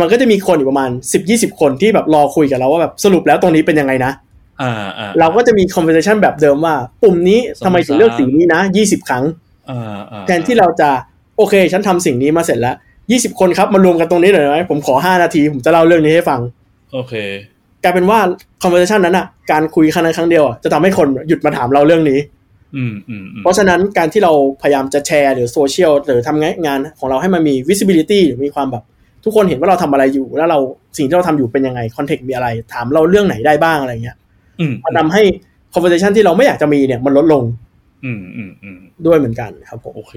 มันก็จะมีคนอีกประมาณสิบยี่สิบคนที่แบบรอคุยกับเราว่าแบบสรุปแล้วตรงนี้เป็นยังไงนะอ่าอ่า เราก็จะมี conversation แบบเดิมว่า ปุ่มนี้ทำไมถึงเลือกสีนี้นะยี่สิบครั้งอ่าอ่าแทนที่เราจะโอเค ฉันทำสิ่งนี้มาเสร็จแล้วยี่สิบคนครับมารวมกันตรงนี้หน่อยไหมผมขอห้านาที ผมจะเล่าเรื่องนี้ให้ฟัง โอเค กลายเป็นว่า conversation นั้นอะ การคุยครั้งนั้นครั้งเดียวอะจะทำให้คนหยุดมาถามเราเรื่องนี้อืมอืมอืมเพราะฉะนั้นการที่เราพยายามจะแชร์หรือ socialize หรือทำงานของเราให้มันมี visibility หรือมีความแบบ ทุกคนเห็นว่าเราทำอะไรอยู่ แล้วเราสิ่งที่เราทำอยู่เป็นยังไง context มีอะไร ถามเราเรื่องไหนได้บ้างอะไรเงี้ยอื มมันทำให้ conversation ที่เราไม่อยากจะมีเนี่ยมันลดลง อืมอืมอืมด้วยเหมือนกันครับผมโอเค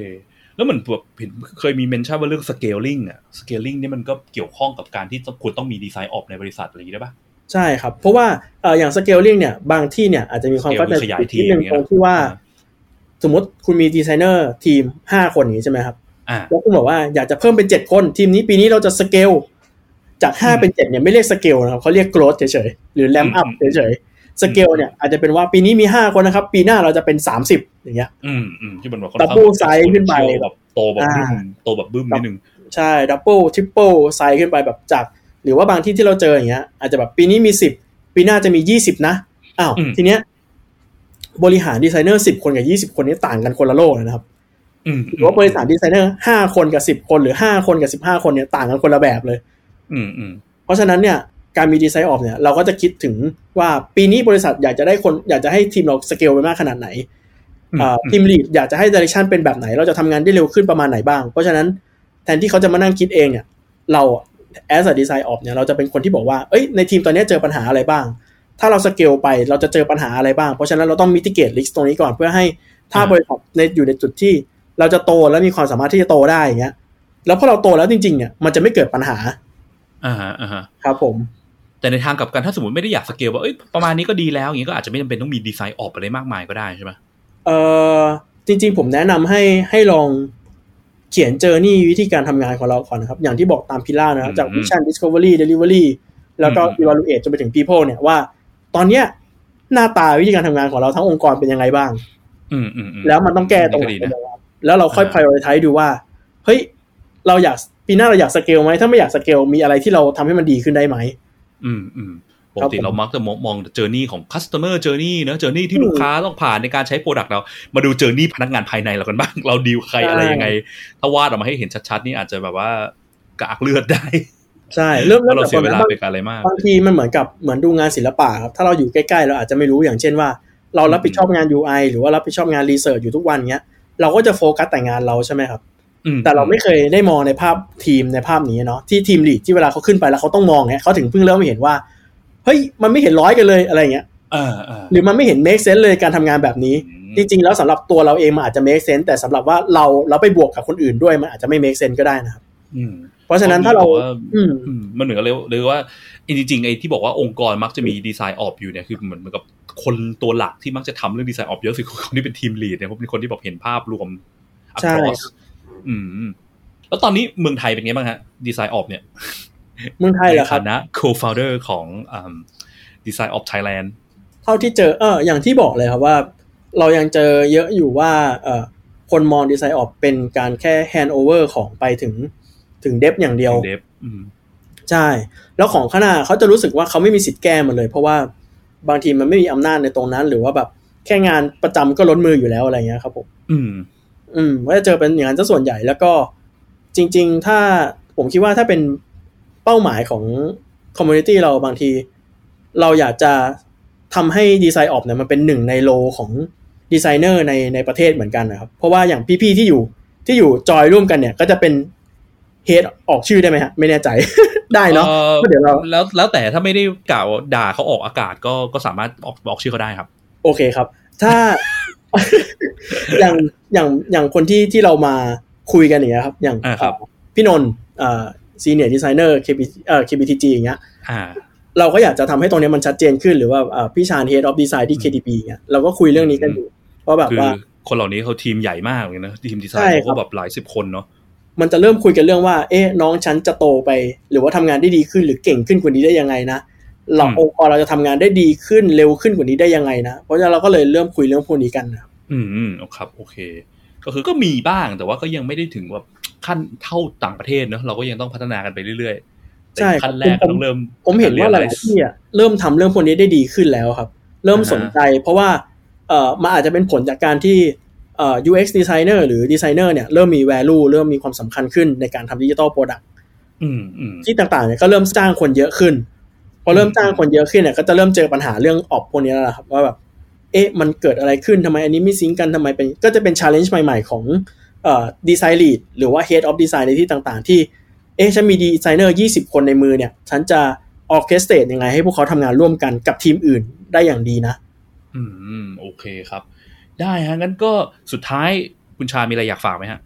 แล้วเหมือนแบบเห็นเคยมี mention ว่าเรื่อง scaling อะ scaling นี่มันก็เกี่ยวข้องกับการที่ควรต้องมี DesignOps ในบริษัทอะไรอย่างนี้ได้ปะใช่ครับ เพราะว่าเอ่ออย่าง scaling เนี่ยบางที่เนี่ยอาจจะมีความ Scale เข้าใจคือขยายผิดที่หนึ่งทีมอย่างเงี้ยตรงที่ว่า สมมติคุณมีดีไซเนอร์ทีม5คนอย่างนี้ใช่ไหมครับอ่าแล้วคุณบอกว่าอยากจะเพิ่มเป็น7คนทีมนี้ปีนี้เราจะสเกลจาก5เป็น7เนี่ยไม่เรียกสเกลนะครับเขาเรียก growth เฉยๆหรือ ramp up อืมเฉยๆ สเกลเนี่ยอาจจะเป็นว่าปีนี้มี5คนนะครับ ปีหน้าเราจะเป็น30อย่างเงี้ย อืมอืมที่มันแบบค่อน Double ข้าง size ขึ้นไปแบบโตแบบบึ้มอ่าโตแบบบึ้มนิดนึงใช่ double triple size ขึ้นไปแบบจาก หรือว่าบางที่ที่เราเจออย่างเงี้ย อาจจะแบบปีนี้มี10ปีหน้าจะมี20นะอ้าวอืมทีเนี้ย บริหารดีไซเนอร์10คนกับ20คนนี้ต่างกันคนละโลกเลยนะครับอืมหรือว่าบริษัทดีไซเนอร์5คนกับ10คนหรือ5คนกับ15คนเนี่ยต่างกันคนละแบบเลย อืมอืมเพราะฉะนั้นเนี่ย การมี DesignOps เนี่ยเราก็จะคิดถึงว่าปีนี้บริษัทอยากจะได้คนอยากจะให้ทีมเราสเกลไปมากขนาดไหนteam lead อยากจะให้ direction เป็นแบบไหน เราจะทำงานได้เร็วขึ้นประมาณไหนบ้าง เพราะฉะนั้นแทนที่เขาจะมานั่งคิดเองเนี่ย เรา as a DesignOps เนี่ยเราจะเป็นคนที่บอกว่าเอ้ยในทีมตอนนี้เจอปัญหาอะไรบ้าง ถ้าเราสเกลไปเราจะเจอปัญหาอะไรบ้าง เพราะฉะนั้นเราต้อง mitigate risk ตรงนี้ก่อนเพื่อให้ถ้าบริษัทในอยู่ในจุดที่ เราจะโตและมีความสามารถที่จะโตได้อย่างเงี้ยแล้วพอเราโตแล้วจริงๆเนี่ยมันจะไม่เกิดปัญหาอ่าฮะอ่าฮะครับผม แต่ในทางกลับกันถ้าสมมติไม่ได้อยากสเกลว่าเอ้ยประมาณนี้ก็ดีแล้วอย่างนี้ก็อาจจะไม่จำเป็นต้องมี DesignOps อะไรมากมายก็ได้ใช่ไหมเอ่อจริง ๆ ผมแนะนำให้ให้ลองเขียนเจอร์นี่วิธีการทำงานของเราก่อนนะครับ อย่างที่บอกตามพิล่านะครับ จาก Vision Discovery Delivery แล้วก็ Evaluate จนไปถึง People เนี่ยว่า ตอนเนี้ยหน้าตาวิธีการทำงานของเราทั้งองค์กรเป็นยังไงบ้าง อืมอืมอืมแล้วมันต้องแก้ตรงไหนนี่ก็ดีนะบ้างแล้วเราค่อย prioritize ดูว่า เฮ้ย เราอยากปีหน้าเราอยากสเกลไหมถ้าไม่อยากสเกลมีอะไรที่เราทำให้มันดีขึ้นได้ไหม อืมอืมครับผมปกติเรามักจะมองมอง journey ของ customer journey เนอะ journey ที่ลูกค้าต้องผ่านในการใช้ product เรา มาดู journey พนักงานภายในเรากันบ้าง เราดีลใครอะไรยังไง ถ้าวาดออกมาให้เห็นชัดๆ นี่อาจจะแบบว่ากากเลือดได้ ใช่ เริ่มเพเริ่ราะมเราจากเสีตยรงเวนั้ลานบางไปกับอะไรมาก บางทีมันเหมือนกับเหมือนดูงานศิลปะครับ ถ้าเราอยู่ใกล้ๆ เราอาจจะไม่รู้อย่างเช่นว่า เรารับผิดชอบงาน UI หรือว่ารับผิดชอบงาน research อยู่ทุกวันเนี้ย เราก็จะโฟกัสแต่งานเราใช่ไหมครับอืม แต่เราไม่เคยได้มองในภาพทีมในภาพนี้เนาะที่ทีมลีดที่เวลาเขาขึ้นไปแล้วเขาต้องมองเนี้ยเขาถึงเพิ่งเริ่มเห็นว่าเฮ้ยมันไม่เห็นร้อยกันเลยอะไรเงี้ยเออเออหรือมันไม่เห็น make sense เลยการทำงานแบบนี้ จริง ๆ แล้วสำหรับตัวเราเองมันอาจจะ make sense แต่สำหรับว่าเราเราไปบวกกับคนอื่นด้วยมันอาจจะไม่ make sense ก็ได้นะครับอืมเพราะฉะนั้นถ้าเราบอกว่าอืมอืมมันเหมือนกับเลยเลยว่าจริงๆไอ้ที่บอกว่าองค์กรมักจะมีดีไซน์ออกอยู่เนี่ยคือเหมือนเหมือนกับคนตัวหลักที่มักจะทำเรื่องดีไซน์ออกเยอะสุดคือคนที่เป็นทีมลีดเนี่ยเพราะเป็นคนที่แบบเห็นภาพรวมใช่ across อืมอืม แล้วตอนนี้เมืองไทยเป็นไงบ้างฮะ DesignOps เนี่ย เมืองไทยเหรอครับในฐานะ co-founder ของ DesignOps Thailandเท่าที่เจอเอออย่างที่บอกเลยครับว่า เรายังเจอเยอะอยู่ว่าเออคนมอง DesignOps เป็นการแค่ hand over ของไปถึงถึง dev อย่างเดียว dev อืมใช่ แล้วของข้างหน้าเขาจะรู้สึกว่าเขาไม่มีสิทธิ์แก้มันเลย เพราะว่าบางทีมันไม่มีอำนาจในตรงนั้น หรือว่าแบบแค่งานประจำก็ล้นมืออยู่แล้วอะไรเงี้ยครับผมอืม อืมก็จะเจอเป็นอย่างนั้นซะส่วนใหญ่แล้วก็จริง ๆ ถ้าผมคิดว่าถ้าเป็นเป้าหมายของ community เราบางที เราอยากจะทำให้ DesignOps เนี่ยมันเป็นหนึ่งใน role ของดีไซเนอร์ในในประเทศเหมือนกันนะครับ เพราะว่าอย่างพี่ ๆ ที่อยู่ที่อยู่จอยร่วมกันเนี่ย ก็จะเป็น head ออกชื่อได้ไหมฮะ ไม่แน่ใจ ได้เนาะอ่อก็เดี๋ยวเราแล้วแล้วแต่ถ้าไม่ได้กล่าวด่าเขาออกอากาศก็ก็สามารถออกบอกชื่อเขาได้ครับ โอเคครับ ถ้า อย่างอย่างอย่างคนที่ที่เรามาคุยกันอย่างเงี้ยครับ อย่างอ่าครับพี่นนท์อ่า senior designer KB เอ่อ KBTG อย่างเงี้ยอ่าเราก็อยากจะทำให้ตรงเนี้ยมันชัดเจนขึ้นหรือว่าอ่าพี่ชาญ Head of Design ที่ KDP เงี้ยเราก็คุยเรื่องนี้กันอยู่เพราะแบบคือว่าคนเหล่านี้เขาทีมใหญ่มากเลยนะทีมดีไซน์ใช่ครับเขาก็แบบหลายสิบคนเนาะมันจะเริ่มคุยกันเรื่องว่า เอ๊ะน้องฉันจะโตไป หรือว่าทำงานได้ดีขึ้นหรือเก่งขึ้นกว่านี้ได้ยังไงนะ เราองค์กรเราจะทำงานได้ดีขึ้นเร็วขึ้นกว่านี้ได้ยังไงนะ เพราะฉะนั้นเราก็เลยเริ่มคุยเรื่องพวกนี้กันนะครับอืมอืมครับ โอเค ก็คือก็มีบ้างแต่ว่าก็ยังไม่ได้ถึงว่าขั้นเท่าต่างประเทศเนอะเราก็ยังต้องพัฒนากันไปเรื่อยๆแต่ใช่ขั้นแรกผมก็ต้องเริ่ม ผมเห็นว่าหลายๆที่อะเริ่มทำเรื่องพวกนี้ได้ดีขึ้นแล้วครับ เริ่มสนใจ เพราะว่าเอ่อมันอาจจะเป็นผลจากการที่เอ่อ UX designer หรือ designer เนี่ยเริ่มมี value เริ่มมีความสำคัญขึ้นในการทำดิจิ t a ลโปรดักต์อืมอืมที่ต่างๆเนี่ยก็เริ่มจ้างคนเยอะขึ้น พอเริ่มจ้างคนเยอะขึ้นเนี่ยก็จะเริ่มเจอปัญหาเรื่องออกพวกนี้แล้วล่ะครับว่าแบบเอ๊ะมันเกิดอะไรขึ้นทำไมอันนี้ไม่ซิงกันทำไมเป็นก็จะเป็น challenge ใหม่ๆของเอ่อ design lead หรือว่า head of design ในที่ต่างๆ ที่เอ๊ะฉันมีดีไซเนอร์ 20 คนในมือเนี่ย ฉันจะ orchestrate ยังไงให้พวกเขาทำงานร่วมกันกับทีมอื่นได้อย่างดีนะ อืม โอเคครับ ได้ฮะงั้นก็สุดท้ายคุณชามีอะไรอยากฝากไหมฮะ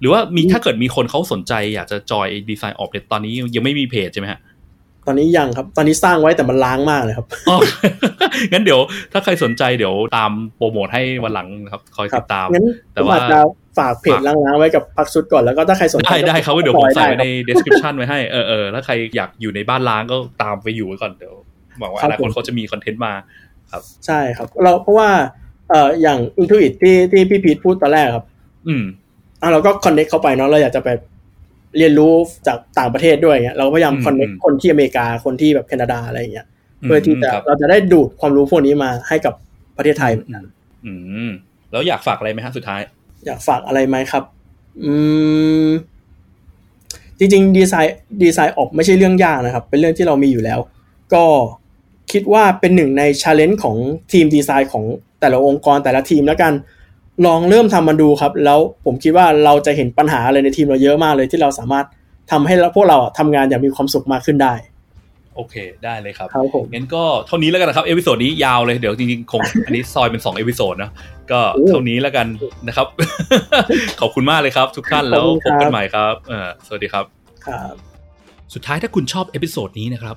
หรือว่ามีถ้าเกิดมีคนเขาสนใจอยากจะจอยดีไซน์ออกเนี่ยตอนนี้ยังไม่มีเพจใช่ไหมฮะ ตอนนี้ยังครับ ตอนนี้สร้างไว้แต่มันล้างมากเลยครับอ๋องั้นเดี๋ยวถ้าใครสนใจเดี๋ยวตามโปรโมทให้วันหลังนะครับคอยครัติดตามงั้นแต่ผมว่าอาจจะฝากเพจล้างๆไว้กับพักชุดก่อนแล้วก็ถ้าใครสนใจได้ได้ครับก็เดี๋ยวผมใส่ไว้ได้ใน description ไว้ให้เออเออแล้วใครอยากอยู่ในบ้านล้างก็ตามไปอยู่ไว้ก่อนเดี๋ยวหวังว่าครับหลายคนผมเขาจะมีคอนเทนต์มาใช่ครับ เราเพราะว่าเอ่ออย่าง Intuit ที่ที่พี่พีทพูดตอนแรกครับ อืมอะเราก็ connect เข้าไปเนาะเราอยากจะไป เรียนรู้จากต่างประเทศด้วยเงี้ยเราก็พยายามอืม connect อืมคนที่อเมริกาคนที่แบบแคนาดาอะไรอย่างเงี้ยอืมเพื่อที่จะครับเราจะได้ดูดความรู้พวกนี้มาให้กับประเทศไทยเหมือนกันอืมแล้วอยากฝากอะไรไหมฮะสุดท้าย อยากฝากอะไรไหมครับ อืม จริงๆดีไซน์ดีไซน์ออกไม่ใช่เรื่องยากนะครับ เป็นเรื่องที่เรามีอยู่แล้ว ก็คิดว่าเป็นหนึ่งใน challenge ของทีมดีไซน์ของแต่ละองค์กรแต่ละทีมแล้วกัน ลองเริ่มทำมันดูครับ แล้วผมคิดว่าเราจะเห็นปัญหาอะไรในทีมเราเยอะมากเลยที่เราสามารถทำให้พวกเราทำงานอย่างมีความสุขมากขึ้นได้โอเค ได้เลยครับครับผมงั้นก็เท่านี้แล้วกันนะครับ episode นี้ยาวเลย เดี๋ยวจริงๆ คงอันนี้ซอยเป็น2 episode นะ ก็เท่านี้แล้วกันนะครับ ขอบคุณมากเลยครับ ทุกท่านแล้วพบกันใหม่ครับเออสวัสดีครับ ครับ สุดท้ายถ้าคุณชอบ episode นี้นะครับ